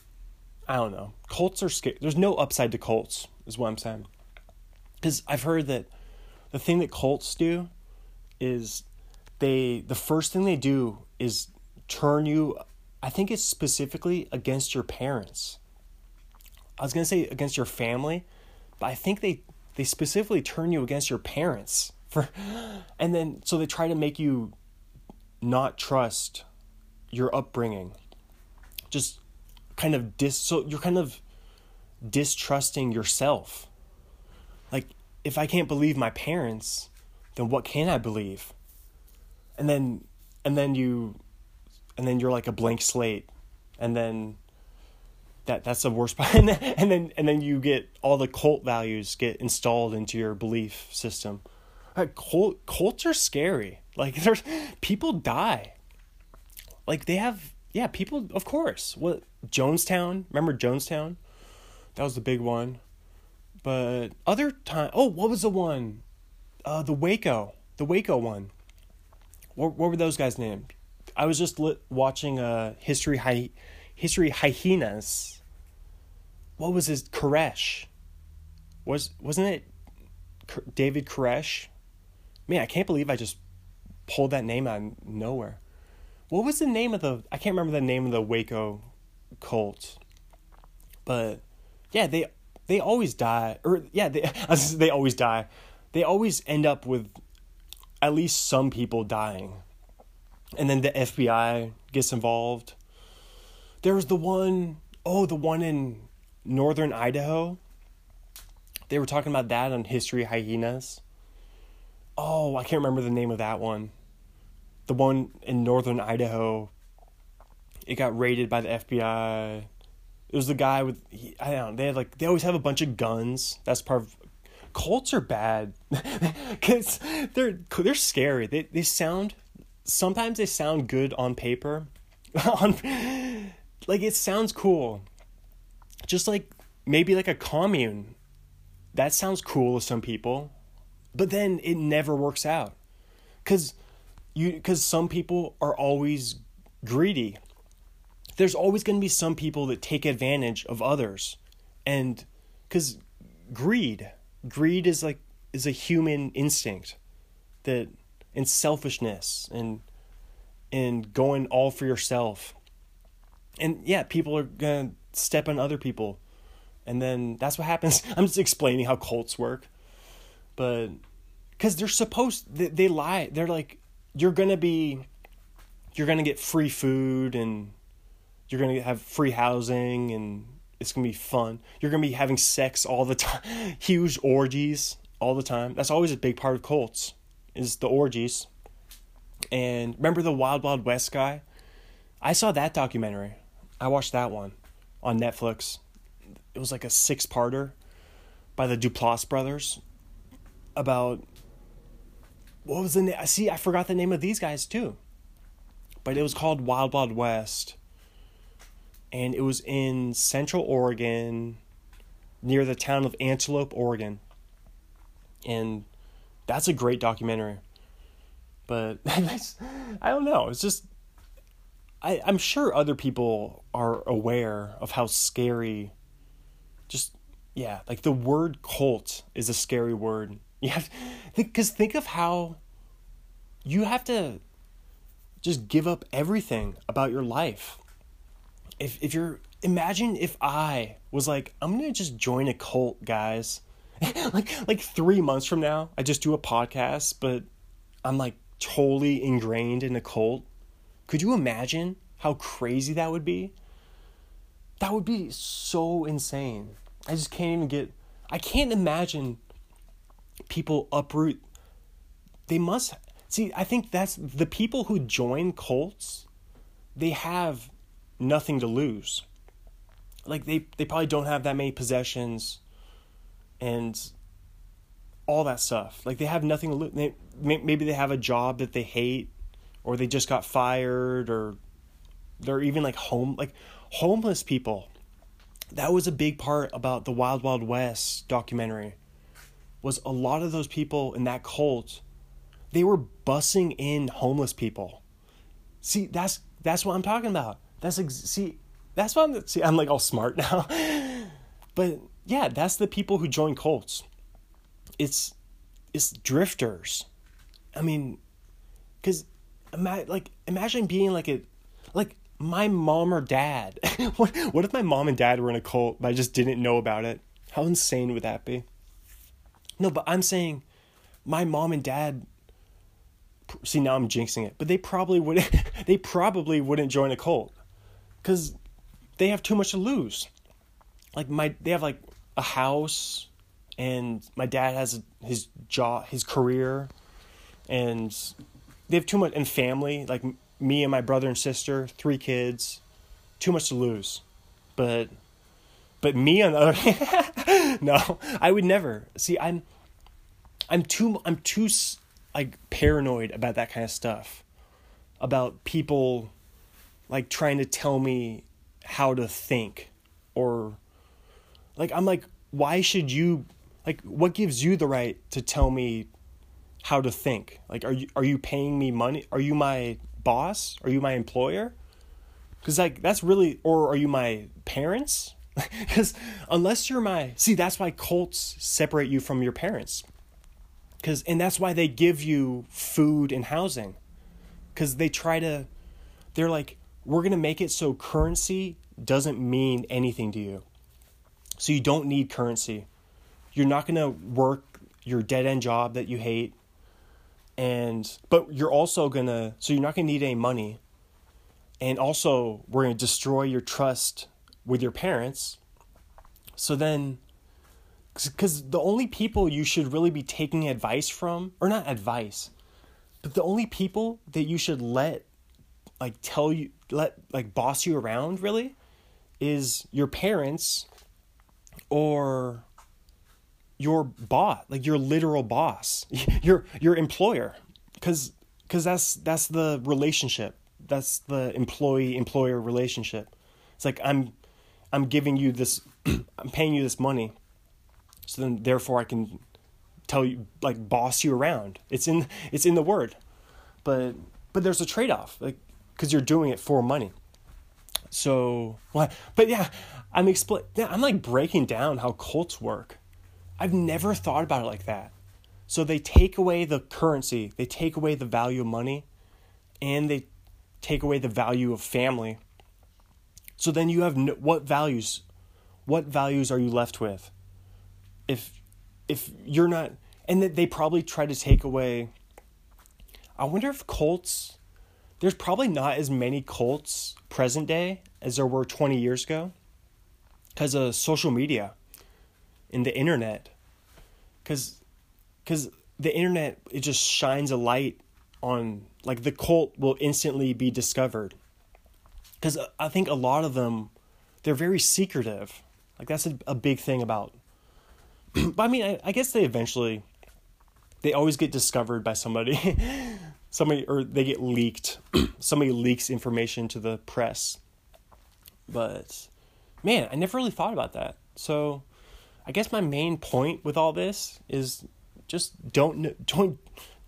I don't know. Colts are scary. There's no upside to Colts, is what I'm saying. Because I've heard that the thing that Colts do is they the first thing they do is turn you I think it's specifically against your parents. I was gonna say against your family, but I think they they specifically turn you against your parents <laughs> for and then so they try to make you not trust your upbringing. Just kind of dis so you're kind of distrusting yourself. Like if I can't believe my parents, then what can I believe? and then and then you and then you're like a blank slate. And then that that's the worst <laughs> part. And then, and then you get all the cult values get installed into your belief system. Like cult, cults are scary. Like <laughs> there's people die. Like they have yeah people of course. What jonestown remember jonestown? That was the big one. But other time oh what was the one? Uh the waco the waco one. What, what were those guys named i was just watching uh history high history hyenas. What was his koresh? Was wasn't it david koresh? Man i can't believe i just pulled that name out of nowhere what was the name of the I can't remember the name of the Waco cult. But yeah, they they always die or yeah, they <laughs> they always die. They always end up with at least some people dying. And then the FBI gets involved. There was the one oh, the one in northern Idaho. They were talking about that on History Hyenas. Oh, I can't remember the name of that one the one in northern Idaho, it got raided by the FBI. It was the guy with he, I don't know. They had like they always have a bunch of guns. That's part of cults are bad <laughs> because they're they're scary. They they sound sometimes they sound good on paper, <laughs> on like it sounds cool. Just like maybe like a commune, that sounds cool to some people, but then it never works out, because you because some people are always greedy. There's always going to be some people that take advantage of others. And because greed greed is like is a human instinct that and selfishness and and going all for yourself. And yeah people are gonna step on other people. And then that's what happens. <laughs> I'm just explaining how cults work. But because they're supposed they, they lie. They're like you're going to be you're going to get free food and you're going to have free housing and it's going to be fun. You're going to be having sex all the time, <laughs> huge orgies all the time. That's always a big part of cults is the orgies. And remember the Wild Wild West guy? I saw that documentary. I watched that one on Netflix. It was like a six-parter by the Duplass brothers about what was the name? I see, I forgot the name of these guys too. But it was called Wild Wild West. And it was in Central Oregon, near the town of Antelope, Oregon. And that's a great documentary. But <laughs> I don't know. It's just I, I'm sure other people are aware of how scary just yeah, like the word cult is a scary word <laughs> you have because think of how you have to just give up everything about your life. If if you're imagine if I was like, I'm gonna just join a cult, guys. <laughs> like like three months from now, I just do a podcast, but I'm like totally ingrained in a cult. Could you imagine how crazy that would be? That would be so insane. I just can't even get I can't imagine people uproot they must see i think that's the people who join cults they have nothing to lose. Like they they probably don't have that many possessions and all that stuff. Like they have nothing to lose they, maybe they have a job that they hate or they just got fired or they're even like home like homeless people. That was a big part about the wild wild west documentary was a lot of those people in that cult, they were bussing in homeless people. See, that's that's what I'm talking about. That's ex- see, that's what I'm see. I'm like all smart <laughs> now, but yeah, that's the people who join cults. It's it's drifters. I mean, because ima- like imagine being like a like my mom or dad. <laughs> what what if my mom and dad were in a cult but I just didn't know about it? How insane would that be? No, but I'm saying my mom and dad see now I'm jinxing it, but they probably would <laughs> they probably wouldn't join a cult cuz they have too much to lose. Like my they have like a house and my dad has his job his career and they have too much and family like me and my brother and sister, three kids, too much to lose. But but me on the other <laughs> hand, no, I would never. See, I'm I'm too I'm too like paranoid about that kind of stuff. About people like trying to tell me how to think or like I'm like why should you like what gives you the right to tell me how to think? Like are you are you paying me money? Are you my boss? Are you my employer? Cuz like that's really or are you my parents? <laughs> Cuz unless you're my See, that's why cults separate you from your parents. Cuz and that's why they give you food and housing. Cuz they try to they're like we're going to make it so currency doesn't mean anything to you. So you don't need currency. You're not going to work your dead end job that you hate. And but you're also going to so you're not going to need any money. And also we're going to destroy your trust with your parents. So then cuz the only people you should really be taking advice from or not advice, but the only people that you should let like tell you let like boss you around really is your parents or your boss, like your literal boss, <laughs> your your employer, because because that's that's the relationship. That's the employee employer relationship. It's like I'm I'm giving you this, <clears throat> I'm paying you this money, so then therefore I can tell you like boss you around. It's in it's in the word, but but there's a trade off like because you're doing it for money. So, what? But yeah, I'm expl- yeah, I'm like breaking down how cults work. I've never thought about it like that. So they take away the currency, they take away the value of money, and they take away the value of family. So then you have no, what values? What values are you left with? If if you're not, and they probably try to take away. I wonder if cults there's probably not as many cults present day as there were 20 years ago because of social media and the internet because because the internet it just shines a light on like the cult will instantly be discovered because i think a lot of them they're very secretive. Like that's a, a big thing about <clears throat> but i mean I, I guess they eventually they always get discovered by somebody. <laughs> Somebody or they get leaked. <clears throat> Somebody leaks information to the press. But man i never really thought about that. So i guess my main point with all this is just don't don't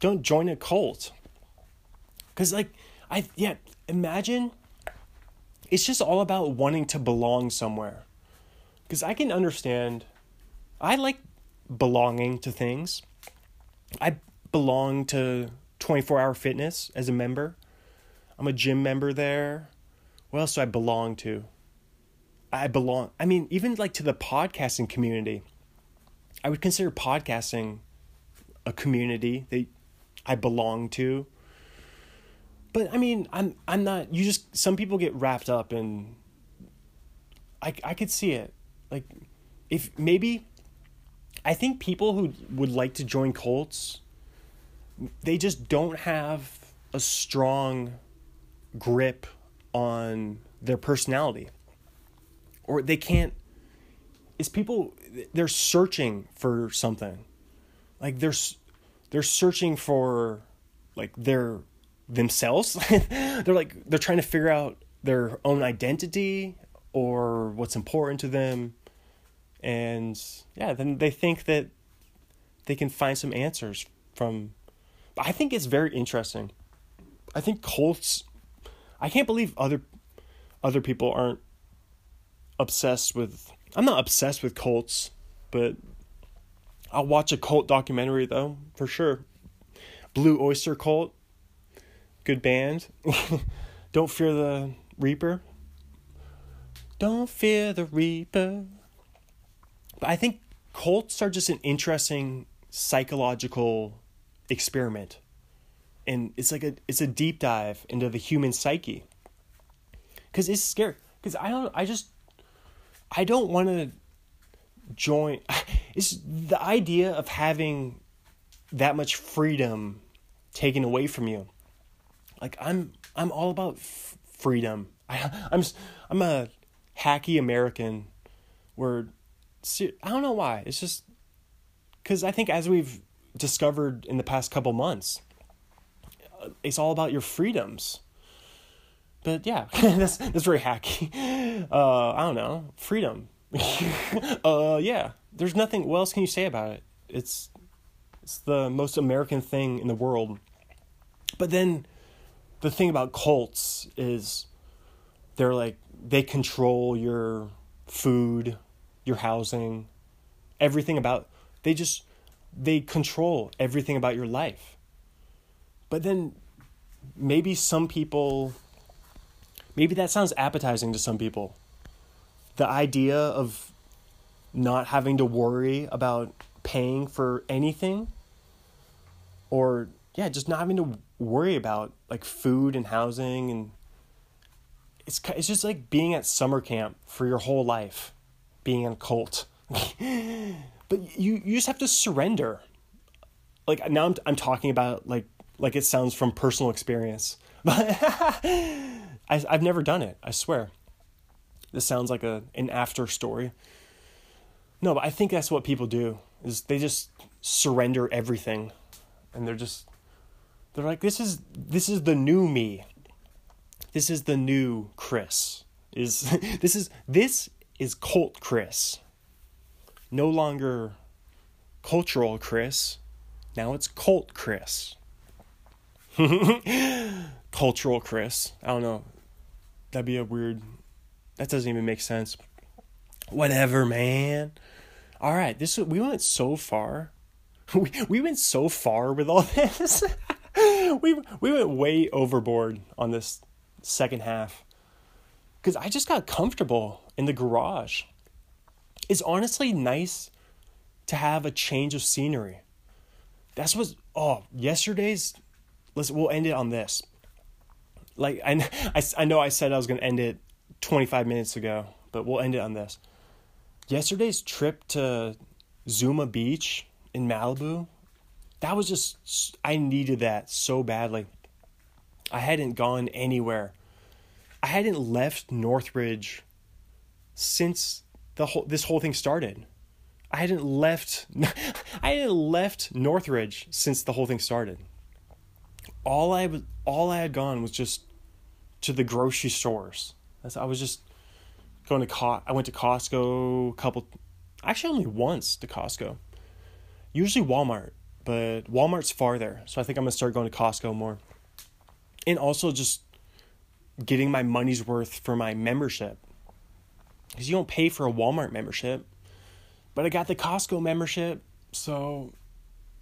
don't join a cult. Because like i yeah imagine it's just all about wanting to belong somewhere because i can understand i like belonging to things i belong to 24 hour fitness as a member. I'm a gym member there. What else do I belong to? I belong, I mean, even like to the podcasting community. I would consider podcasting a community that I belong to. But I mean, I'm I'm not you just some people get wrapped up in I I could see it. Like if maybe I think people who would like to join cults they just don't have a strong grip on their personality or they can't it's people they're searching for something like they're they're searching for like their themselves <laughs> they're like they're trying to figure out their own identity or what's important to them and yeah then they think that they can find some answers from I think it's very interesting. I think cults. I can't believe other other people aren't obsessed with. I'm not obsessed with cults, but I'll watch a cult documentary though for sure. Blue Oyster Cult, good band. <laughs> Don't fear the Reaper. Don't fear the Reaper. But I think cults are just an interesting psychological experiment and it's like a it's a deep dive into the human psyche because it's scary because i don't i just i don't want to join <laughs> it's the idea of having that much freedom taken away from you Like I'm I'm all about f- freedom. I I'm I'm a hacky American where I don't know why. It's just cuz I think as we've discovered in the past couple months uh, it's all about your freedoms. But yeah, <laughs> that's that's very hacky. <laughs> Uh, I don't know, freedom. <laughs> uh, yeah, there's nothing. What else can you say about it? It's it's the most American thing in the world. But then, the thing about cults is, they're like they control your food, your housing, everything about. They just they control everything about your life. But then, maybe some people maybe that sounds appetizing to some people. The idea of not having to worry about paying for anything or yeah, just not having to worry about like food and housing and it's it's just like being at summer camp for your whole life, being in a cult. <laughs> but you you just have to surrender. Like now I'm I'm talking about like like it sounds from personal experience. But <laughs> I, I've never done it, I swear. This sounds like a an after story. No, but I think that's what people do is they just surrender everything and they're just they're like this is this is the new me. This is the new Chris. Is <laughs> this is this is cult Chris. No longer cultural Chris. Now it's cult Chris. <laughs> cultural Chris. I don't know. That'd be a weird. That doesn't even make sense. Whatever, man. All right, this we went so far. <laughs> We we went so far with all this. <laughs> we we went way overboard on this second half. Cuz I just got comfortable in the garage. It's honestly nice to have a change of scenery. That's what oh, yesterday's let's we'll end it on this like I, <laughs> I, I know I said I was to end it 25 minutes ago, but we'll end it on this. Yesterday's trip to Zuma Beach in Malibu, that was just I needed that so badly. I hadn't gone anywhere. I hadn't left Northridge since the whole this whole thing started. I hadn't left <laughs> I hadn't left Northridge since the whole thing started. All I was all I had gone was just to the grocery stores. I was just going to Co- I went to Costco a couple actually only once to Costco. Usually Walmart, but Walmart's farther, so I think I'm to start going to Costco more. And also just getting my money's worth for my membership. Cuz you don't pay for a Walmart membership. But I got the Costco membership, so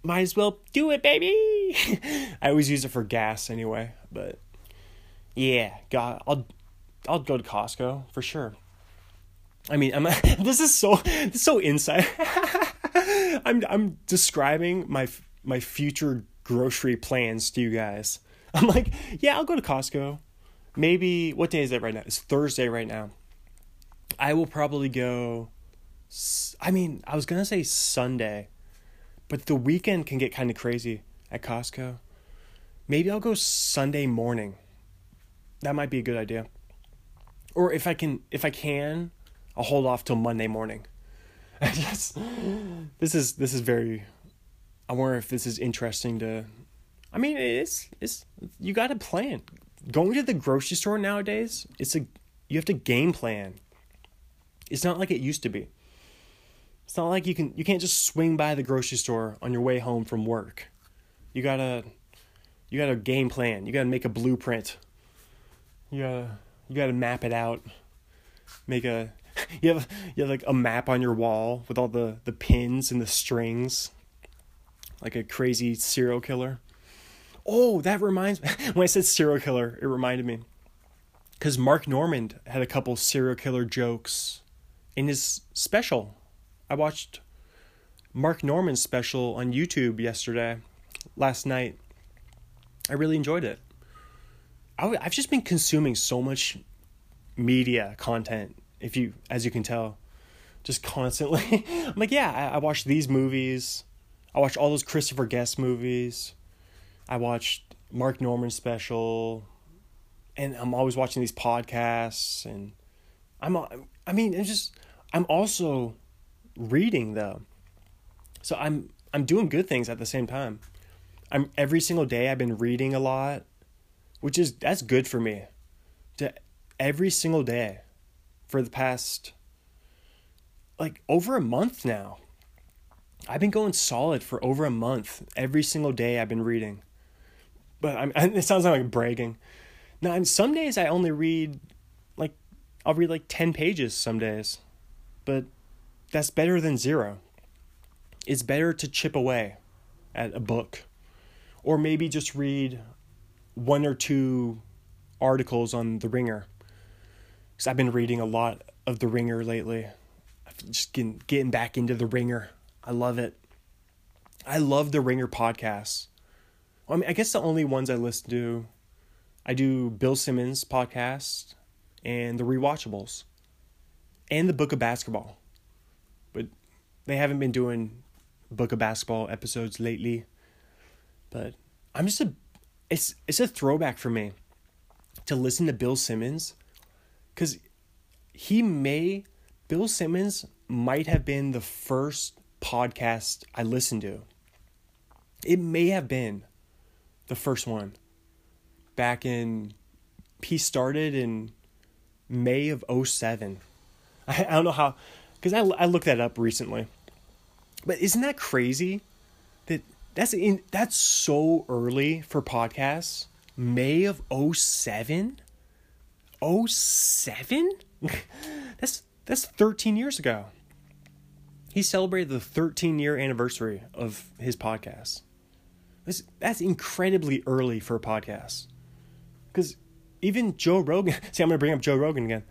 might as well do it, baby. <laughs> I always use it for gas anyway, but yeah, God, I'll I'll go to Costco for sure. I mean, I'm <laughs> this is so this is so inside. <laughs> <laughs> I'm I'm describing my my future grocery plans to you guys. <laughs> I'm like, yeah, I'll go to Costco. Maybe what day is it right now? It's Thursday right now. I will probably go. I mean, I was gonna say Sunday, but the weekend can get kind of crazy at Costco. Maybe I'll go Sunday morning that might be a good idea. Or if I can, if I can, I'll hold off till Monday morning. <laughs> Just, this is this is very. I wonder if this is interesting to. I mean, it's it's you got to plan. Going to the grocery store nowadays, it's a you have to game plan. It's not like it used to be. It's not like you can you can't just swing by the grocery store on your way home from work. You gotta you gotta game plan. You gotta make a blueprint you gotta you gotta map it out. Make a <laughs> you have you have like a map on your wall with all the the pins and the strings, like a crazy serial killer. Oh, that reminds me. <laughs> When I said serial killer, it reminded me. Because Mark Normand had a couple serial killer jokes in his special. I watched Mark Normand's special on YouTube yesterday, last night. I really enjoyed it. I, I've just been consuming so much media content. If you, as you can tell, just constantly. <laughs> I'm like, yeah, I, I these movies. I watched all those Christopher Guest movies. I watched Mark Normand special, and I'm always watching these podcasts, and I'm I mean it's just I'm also reading though, so I'm I'm doing good things at the same time. I'm every single day I've been reading a lot, which is that's good for me. To every single day for the past like over a month now. I've been going solid for over a month. Every single day I've been reading. But I'm, <laughs> it sounds like bragging. Now, and some days I only read like I'll read like 10 pages some days. But that's better than zero. It's better to chip away at a book or maybe just read one or two articles on The Ringer. Cuz I've been reading a lot of The Ringer lately just getting getting back into the ringer. I love it. I love the Ringer podcasts. Well, I mean, I guess the only ones I listen to, I do Bill Simmons podcast and the Rewatchables, and the Book of Basketball, but they haven't been doing Book of Basketball episodes lately. But I'm just a, it's it's a throwback for me to listen to Bill Simmons, because he may Bill Simmons might have been the first podcast I listened to. It may have been the first one back in, he started in May of 07. <laughs> I, I don't know how, because I, I looked that up recently. But isn't that crazy that that's in that's so early for podcasts? May of 07? 07? <laughs> that's that's 13 years ago. He celebrated the 13 year anniversary of his podcast. That's, that's incredibly early for a podcast. Because even Joe Rogan, <laughs> see, I'm going to bring up Joe Rogan again.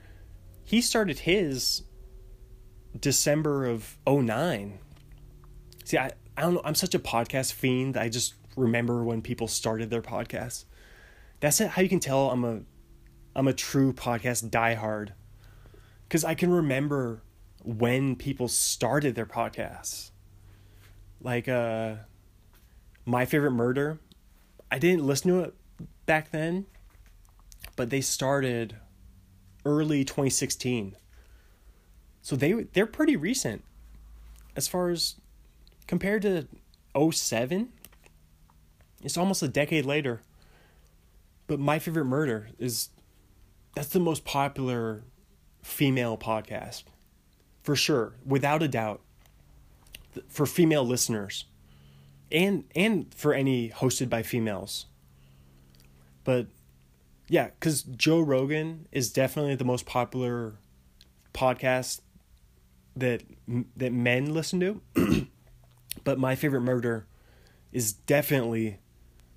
He started his December of 09. See, I, I don't know. I'm such a podcast fiend. I just remember when people started their podcasts. That's how you can tell I'm a I'm a true podcast diehard because I can remember when people started their podcasts. Like uh My Favorite Murder. I didn't listen to it back then, but they started early 2016. So they they're pretty recent as far as compared to 07 it's almost a decade later but my favorite murder is that's the most popular female podcast. For sure, without a doubt. For female listeners. And and for any hosted by females. But yeah, cuz Joe Rogan is definitely the most popular podcast that that men listen to. <clears throat> but my favorite murder is definitely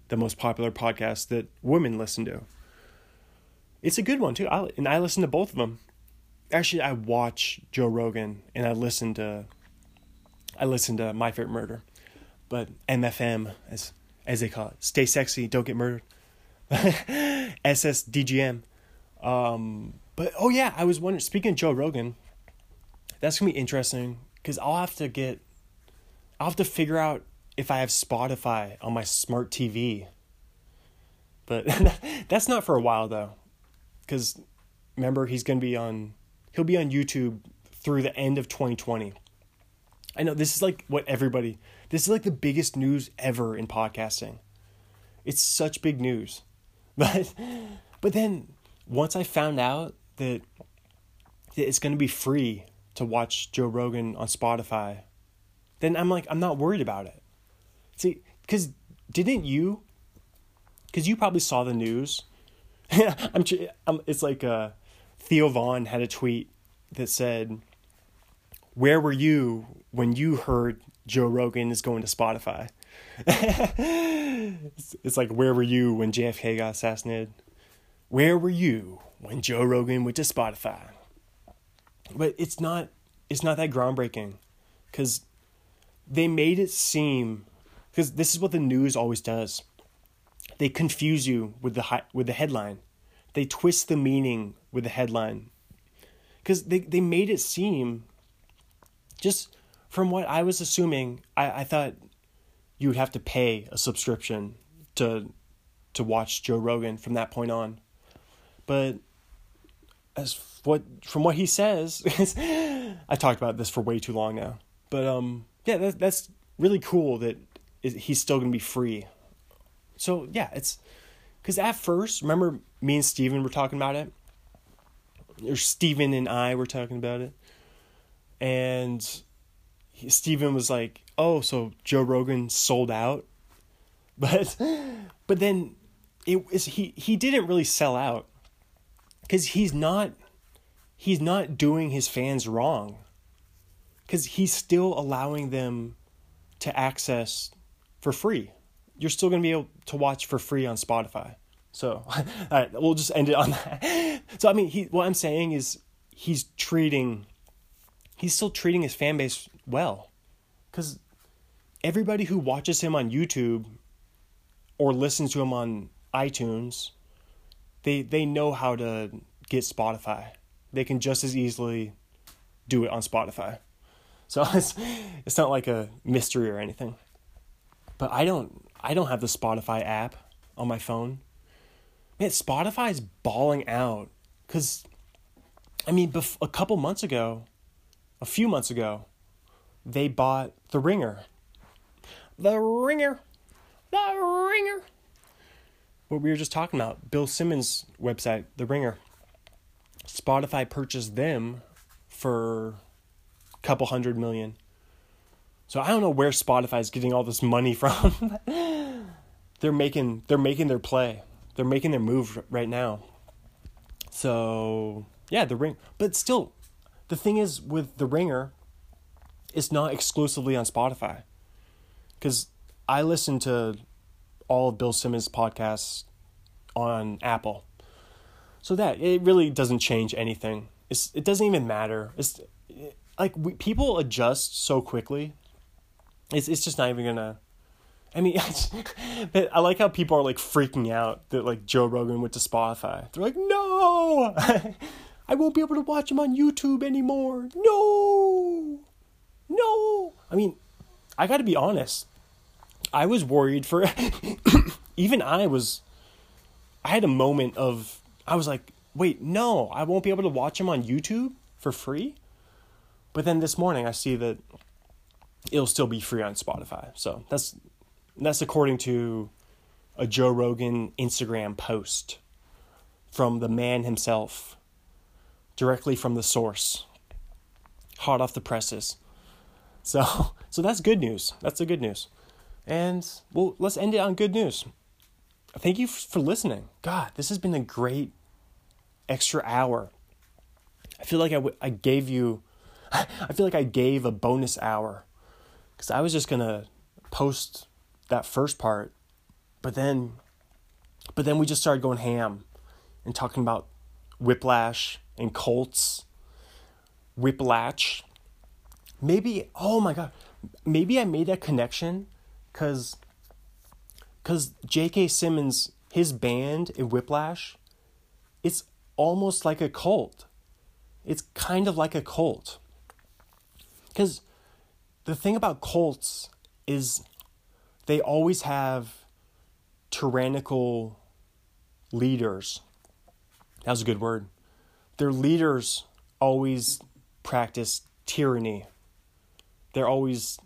the most popular podcast that women listen to. It's a good one too. I, and I listen to both of them actually I watch Joe Rogan and I listen to I listen to My Favorite Murder, but MFM as as they call it, stay sexy, don't get murdered. <laughs> SSDGM. Um, but oh yeah, I was wondering. Speaking of Joe Rogan, that's gonna be interesting because I'll have to get, I'll have to figure out if I have Spotify on my smart TV. But <laughs> that's not for a while though, because remember he's gonna be on he'll be on YouTube through the end of 2020. I know this is like what everybody, this is like the biggest news ever in podcasting. It's such big news. <laughs> But but then once I found out that, that it's going to be free to watch Joe Rogan on Spotify, then I'm like I'm not worried about it. See, cuz didn't you cuz you probably saw the news. <laughs> I'm, I'm it's like uh Theo Von had a tweet that said, Where were you when you heard Joe Rogan is going to Spotify? <laughs> it's, it's like, Where were you when JFK got assassinated? Where were you when Joe Rogan went to Spotify? But it's not it's not that groundbreaking because they made it seem because this is what the news always does. They confuse you with the with the headline they twist the meaning with the headline because they, they made it seem just from what i was assuming I, I thought you would have to pay a subscription to to watch Joe Rogan from that point on. But as what from what he says, <laughs> I talked about this for way too long now. But um, yeah, that, that's really cool that he's still gonna be free. So yeah, it's because at first, remember me and Steven were talking about it, or Steven and I were talking about it, and Steven was like, "Oh, so Joe Rogan sold out," <laughs> but but then it was he he didn't really sell out. Because he's not he's not doing his fans wrong. Because he's still allowing them to access for free you're still going to be able to watch for free on spotify so <laughs> all right we'll just end it on that <laughs> so i mean he what i'm saying is he's treating he's still treating his fan base well because everybody who watches him on youtube or listens to him on itunes they they know how to get Spotify. They can just as easily do it on Spotify. So <laughs> it's it's not like a mystery or anything. But I don't I don't have the Spotify app on my phone. Man, Spotify is balling out cuz I mean bef- a couple months ago, a few months ago, they bought The Ringer. The Ringer. The Ringer what we were just talking about, Bill Simmons' website, The Ringer. Spotify purchased them for a couple hundred million. So I don't know where Spotify is getting all this money from. <laughs> they're making they're making their play. They're making their move right now. So yeah, the ring. But still, the thing is with the Ringer, it's not exclusively on Spotify. Because I listen to all of Bill Simmons' podcasts on Apple. So that it really doesn't change anything. It's, it doesn't even matter. It's it, like we, people adjust so quickly. It's it's just not even gonna. I mean, <laughs> I like how people are like freaking out that like Joe Rogan went to Spotify. They're like, no, <laughs> I won't be able to watch him on YouTube anymore. No, no. I mean, I got to be honest. I was worried for <coughs> even I was I had a moment of I was like, wait, no, I won't be able to watch him on YouTube for free. But then this morning I see that it'll still be free on Spotify. So that's that's according to a Joe Rogan Instagram post from the man himself, directly from the source, hot off the presses. So <laughs> so that's good news. That's the good news. And well, let's end it on good news. Thank you for listening. God, this has been a great extra hour. I feel like I, w- I gave you, <laughs> I feel like I gave a bonus hour because I was just gonna post that first part, but then, but then we just started going ham and talking about whiplash and Colts, whiplash. Maybe, oh my God, maybe I made that connection because because J.K. Simmons, his band in Whiplash, it's almost like a cult. It's kind of like a cult. Because the thing about cults is they always have tyrannical leaders. That was a good word. Their leaders always practice tyranny. They're always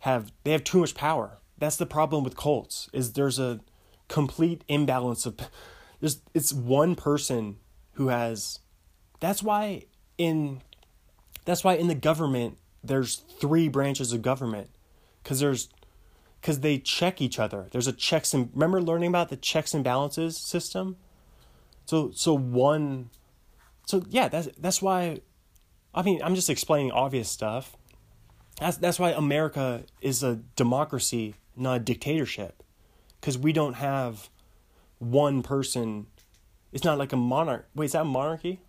have they have too much power that's the problem with cults is there's a complete imbalance of <laughs> there's it's one person who has that's why in that's why in the government there's three branches of government cuz there's cuz they check each other. There's a checks and remember learning about the checks and balances system? So so one so yeah that's that's why I mean I'm just explaining obvious stuff. That's that's why America is a democracy not a dictatorship because we don't have one person. It's not like a monarch wait is that monarchy?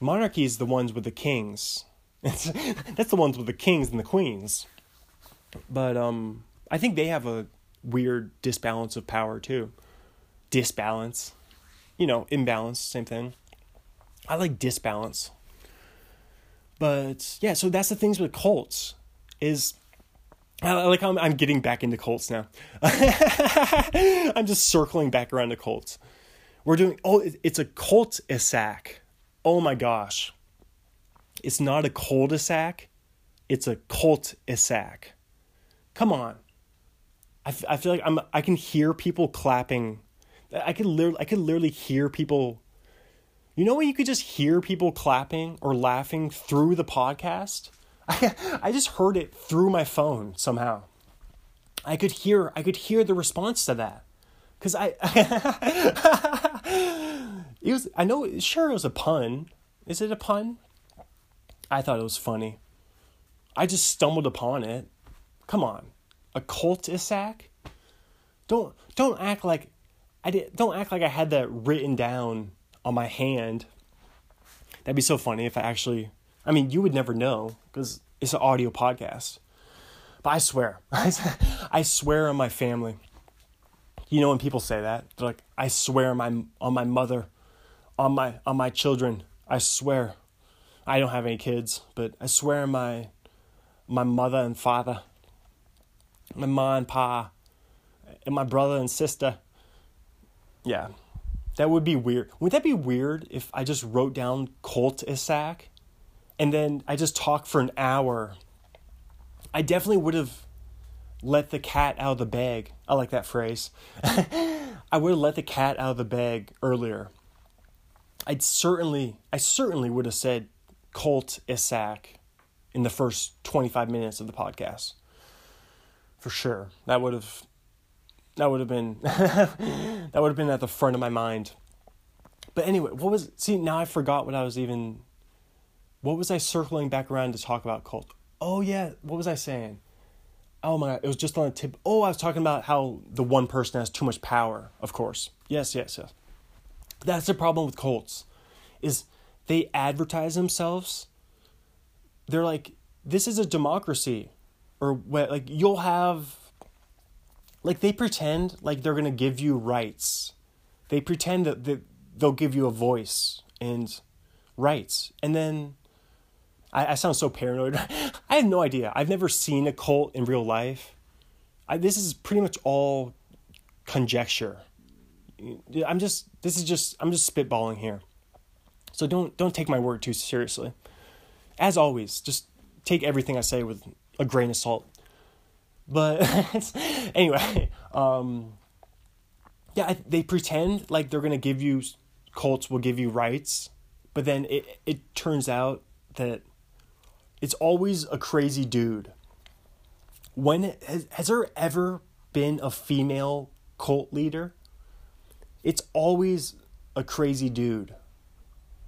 Monarchy is the ones with the kings. <laughs> That's the ones with the kings and the queens but um i think they have a weird disbalance of power too disbalance you know imbalance same thing i like disbalance but yeah so that's the things with cults is I like I'm, I'm getting back into Colts now. <laughs> I'm just circling back around to Colts. We're doing, oh, it's a Colt sack. Oh my gosh. It's not a cul-de-sac. It's a Colt sack. Come on. I, f- I feel like I'm, I can hear people clapping. I could literally, I could literally hear people. You know when you could just hear people clapping or laughing through the podcast? I, <laughs> I just heard it through my phone somehow. I could hear I could hear the response to that. Cuz I <laughs> It was I know sure it was a pun. Is it a pun? I thought it was funny. I just stumbled upon it. Come on. A cul-de-sac? Don't don't act like I did don't act like I had that written down on my hand. That'd be so funny if I actually I mean, you would never know because it's an audio podcast. But I swear, <laughs> I swear on my family. You know when people say that, they're like, "I swear on my on my mother, on my on my children. I swear." I don't have any kids, but I swear on my my mother and father, my mom and pa, and my brother and sister. Yeah, that would be weird. Would that be weird if I just wrote down Colt Isaac and then I just talked for an hour, I definitely would have let the cat out of the bag. I like that phrase. <laughs> I would have let the cat out of the bag earlier. I'd certainly, I certainly would have said Colt Isaac in the first 25 minutes of the podcast. For sure. That would have, that would have been, <laughs> that would have been at the front of my mind. But anyway, what was, see, now I forgot what I was even what was I circling back around to talk about cult? Oh yeah, what was I saying? Oh my god, it was just on the tip. Oh, I was talking about how the one person has too much power, of course. Yes, yes, yes. That's the problem with cults. Is they advertise themselves. They're like, this is a democracy. Or what like you'll have like they pretend like they're gonna give you rights. They pretend that, that they'll give you a voice and rights. And then I, I sound so paranoid. <laughs> I have no idea. I've never seen a cult in real life. I, this is pretty much all conjecture. I'm just this is just I'm just spitballing here. So don't don't take my word too seriously. As always, just take everything I say with a grain of salt. But <laughs> anyway, um, yeah, they pretend like they're gonna give you cults will give you rights, but then it it turns out that it's always a crazy dude. When has, has there ever been a female cult leader? It's always a crazy dude.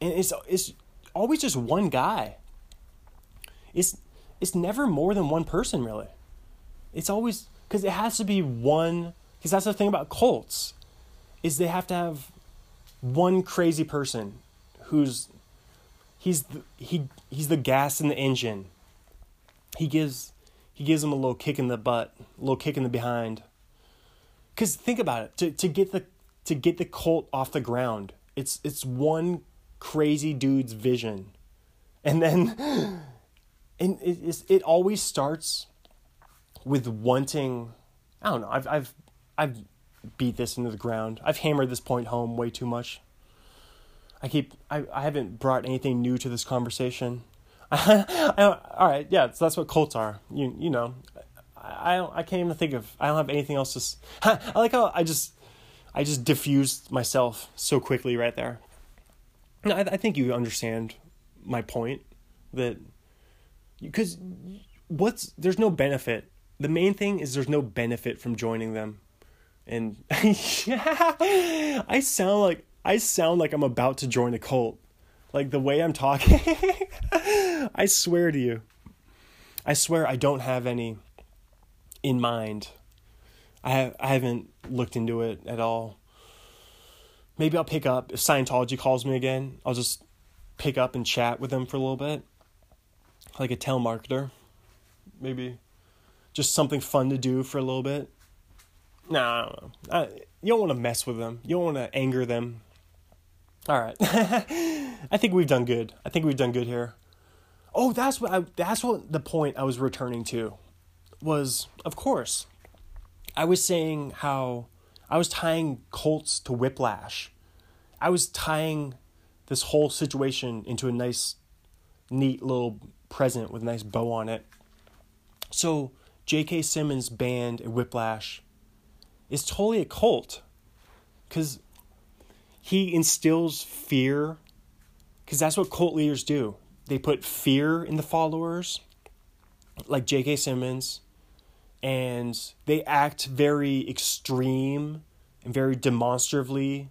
And it's it's always just one guy. It's it's never more than one person really. It's always cuz it has to be one cuz that's the thing about cults is they have to have one crazy person who's he's the, he he's the gas in the engine. He gives he gives him a little kick in the butt, a little kick in the behind. Cause think about it, to to get the to get the cult off the ground, it's it's one crazy dude's vision, and then and it it always starts with wanting. I don't know. I've I've I've beat this into the ground. I've hammered this point home way too much. I keep I, I haven't brought anything new to this conversation. <laughs> I, all right, yeah, so that's what cults are. You you know, I I, I can't even think of. I don't have anything else to. <laughs> I like how I just I just diffused myself so quickly right there. no, I I think you understand my point that because what's there's no benefit. The main thing is there's no benefit from joining them, and yeah, <laughs> I sound like I sound like I'm about to join a cult. Like the way I'm talking, <laughs> I swear to you. I swear I don't have any in mind. I have I haven't looked into it at all. Maybe I'll pick up if Scientology calls me again. I'll just pick up and chat with them for a little bit, like a telemarketer. Maybe just something fun to do for a little bit. No, I don't know. I, you don't want to mess with them. You don't want to anger them. All right. <laughs> I think we've done good. I think we've done good here. Oh, that's what I, that's what the point I was returning to. was, of course, I was saying how I was tying Colts to Whiplash. I was tying this whole situation into a nice, neat little present with a nice bow on it. So, J.K. Simmons' band Whiplash is totally a cult because he instills fear because that's what cult leaders do. They put fear in the followers, like J.K. Simmons, and they act very extreme and very demonstratively,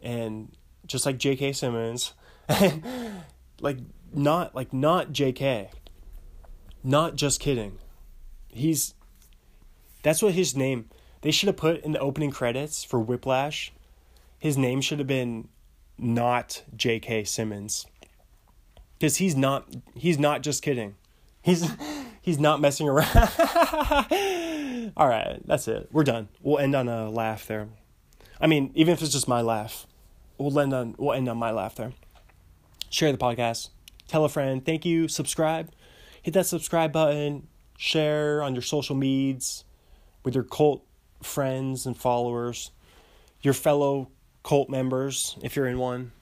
and just like J.K. Simmons, <laughs> like not like not J.K. Not just kidding. He's that's what his name. They should have put in the opening credits for Whiplash. His name should have been not J.K. Simmons. Cuz he's not he's not just kidding. He's he's not messing around. <laughs> All right, that's it. We're done. We'll end on a laugh there. I mean, even if it's just my laugh, we'll end on we'll end on my laugh there. Share the podcast. Tell a friend. Thank you. Subscribe. Hit that subscribe button. Share on your social medias with your cult friends and followers, your fellow cult members, if you're in one.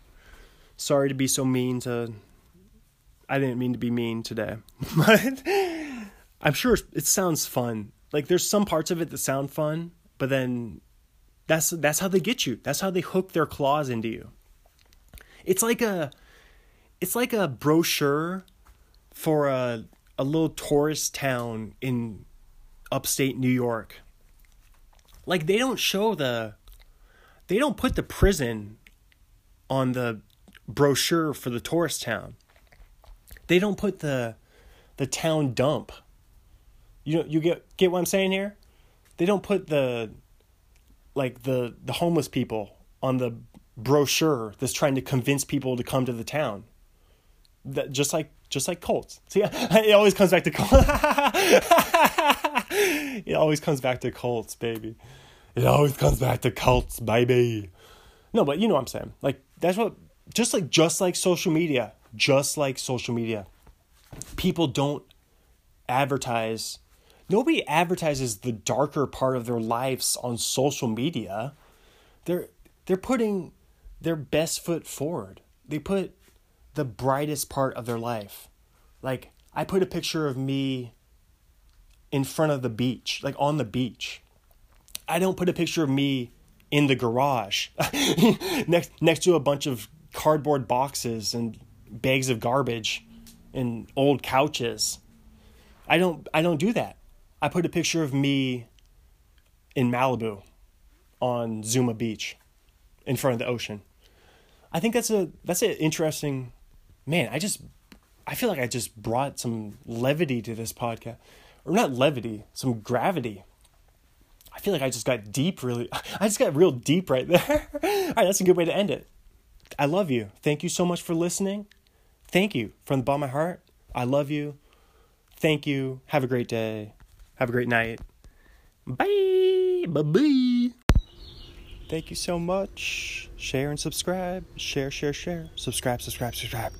Sorry to be so mean to. I didn't mean to be mean today, <laughs> but I'm sure it sounds fun. Like there's some parts of it that sound fun, but then that's that's how they get you. That's how they hook their claws into you. It's like a it's like a brochure for a a little tourist town in upstate New York. Like they don't show the they don't put the prison on the brochure for the tourist town. They don't put the the town dump. You know, you get get what I'm saying here? They don't put the like the the homeless people on the brochure that's trying to convince people to come to the town. That just like just like cults. <laughs> See, it always comes back to cults. <laughs> it always comes back to cults, baby. It always comes back to cults, baby. No, but you know what I'm saying. Like that's what just like just like social media, just like social media. People don't advertise nobody advertises the darker part of their lives on social media. They're they're putting their best foot forward. They put the brightest part of their life. Like I put a picture of me in front of the beach, like on the beach. I don't put a picture of me in the garage <laughs> next next to a bunch of cardboard boxes and bags of garbage and old couches. I don't I don't do that. I put a picture of me in Malibu on Zuma Beach in front of the ocean. I think that's a that's an interesting man, I just I feel like I just brought some levity to this podcast. Or not levity, some gravity. I feel like I just got deep really <laughs> I just got real deep right there. <laughs> All right, that's a good way to end it. I love you. Thank you so much for listening. Thank you from the bottom of my heart. I love you. Thank you. Have a great day. Have a great night. Bye. Bye bye. Thank you so much. Share and subscribe. Share, share, share. Subscribe, subscribe, subscribe.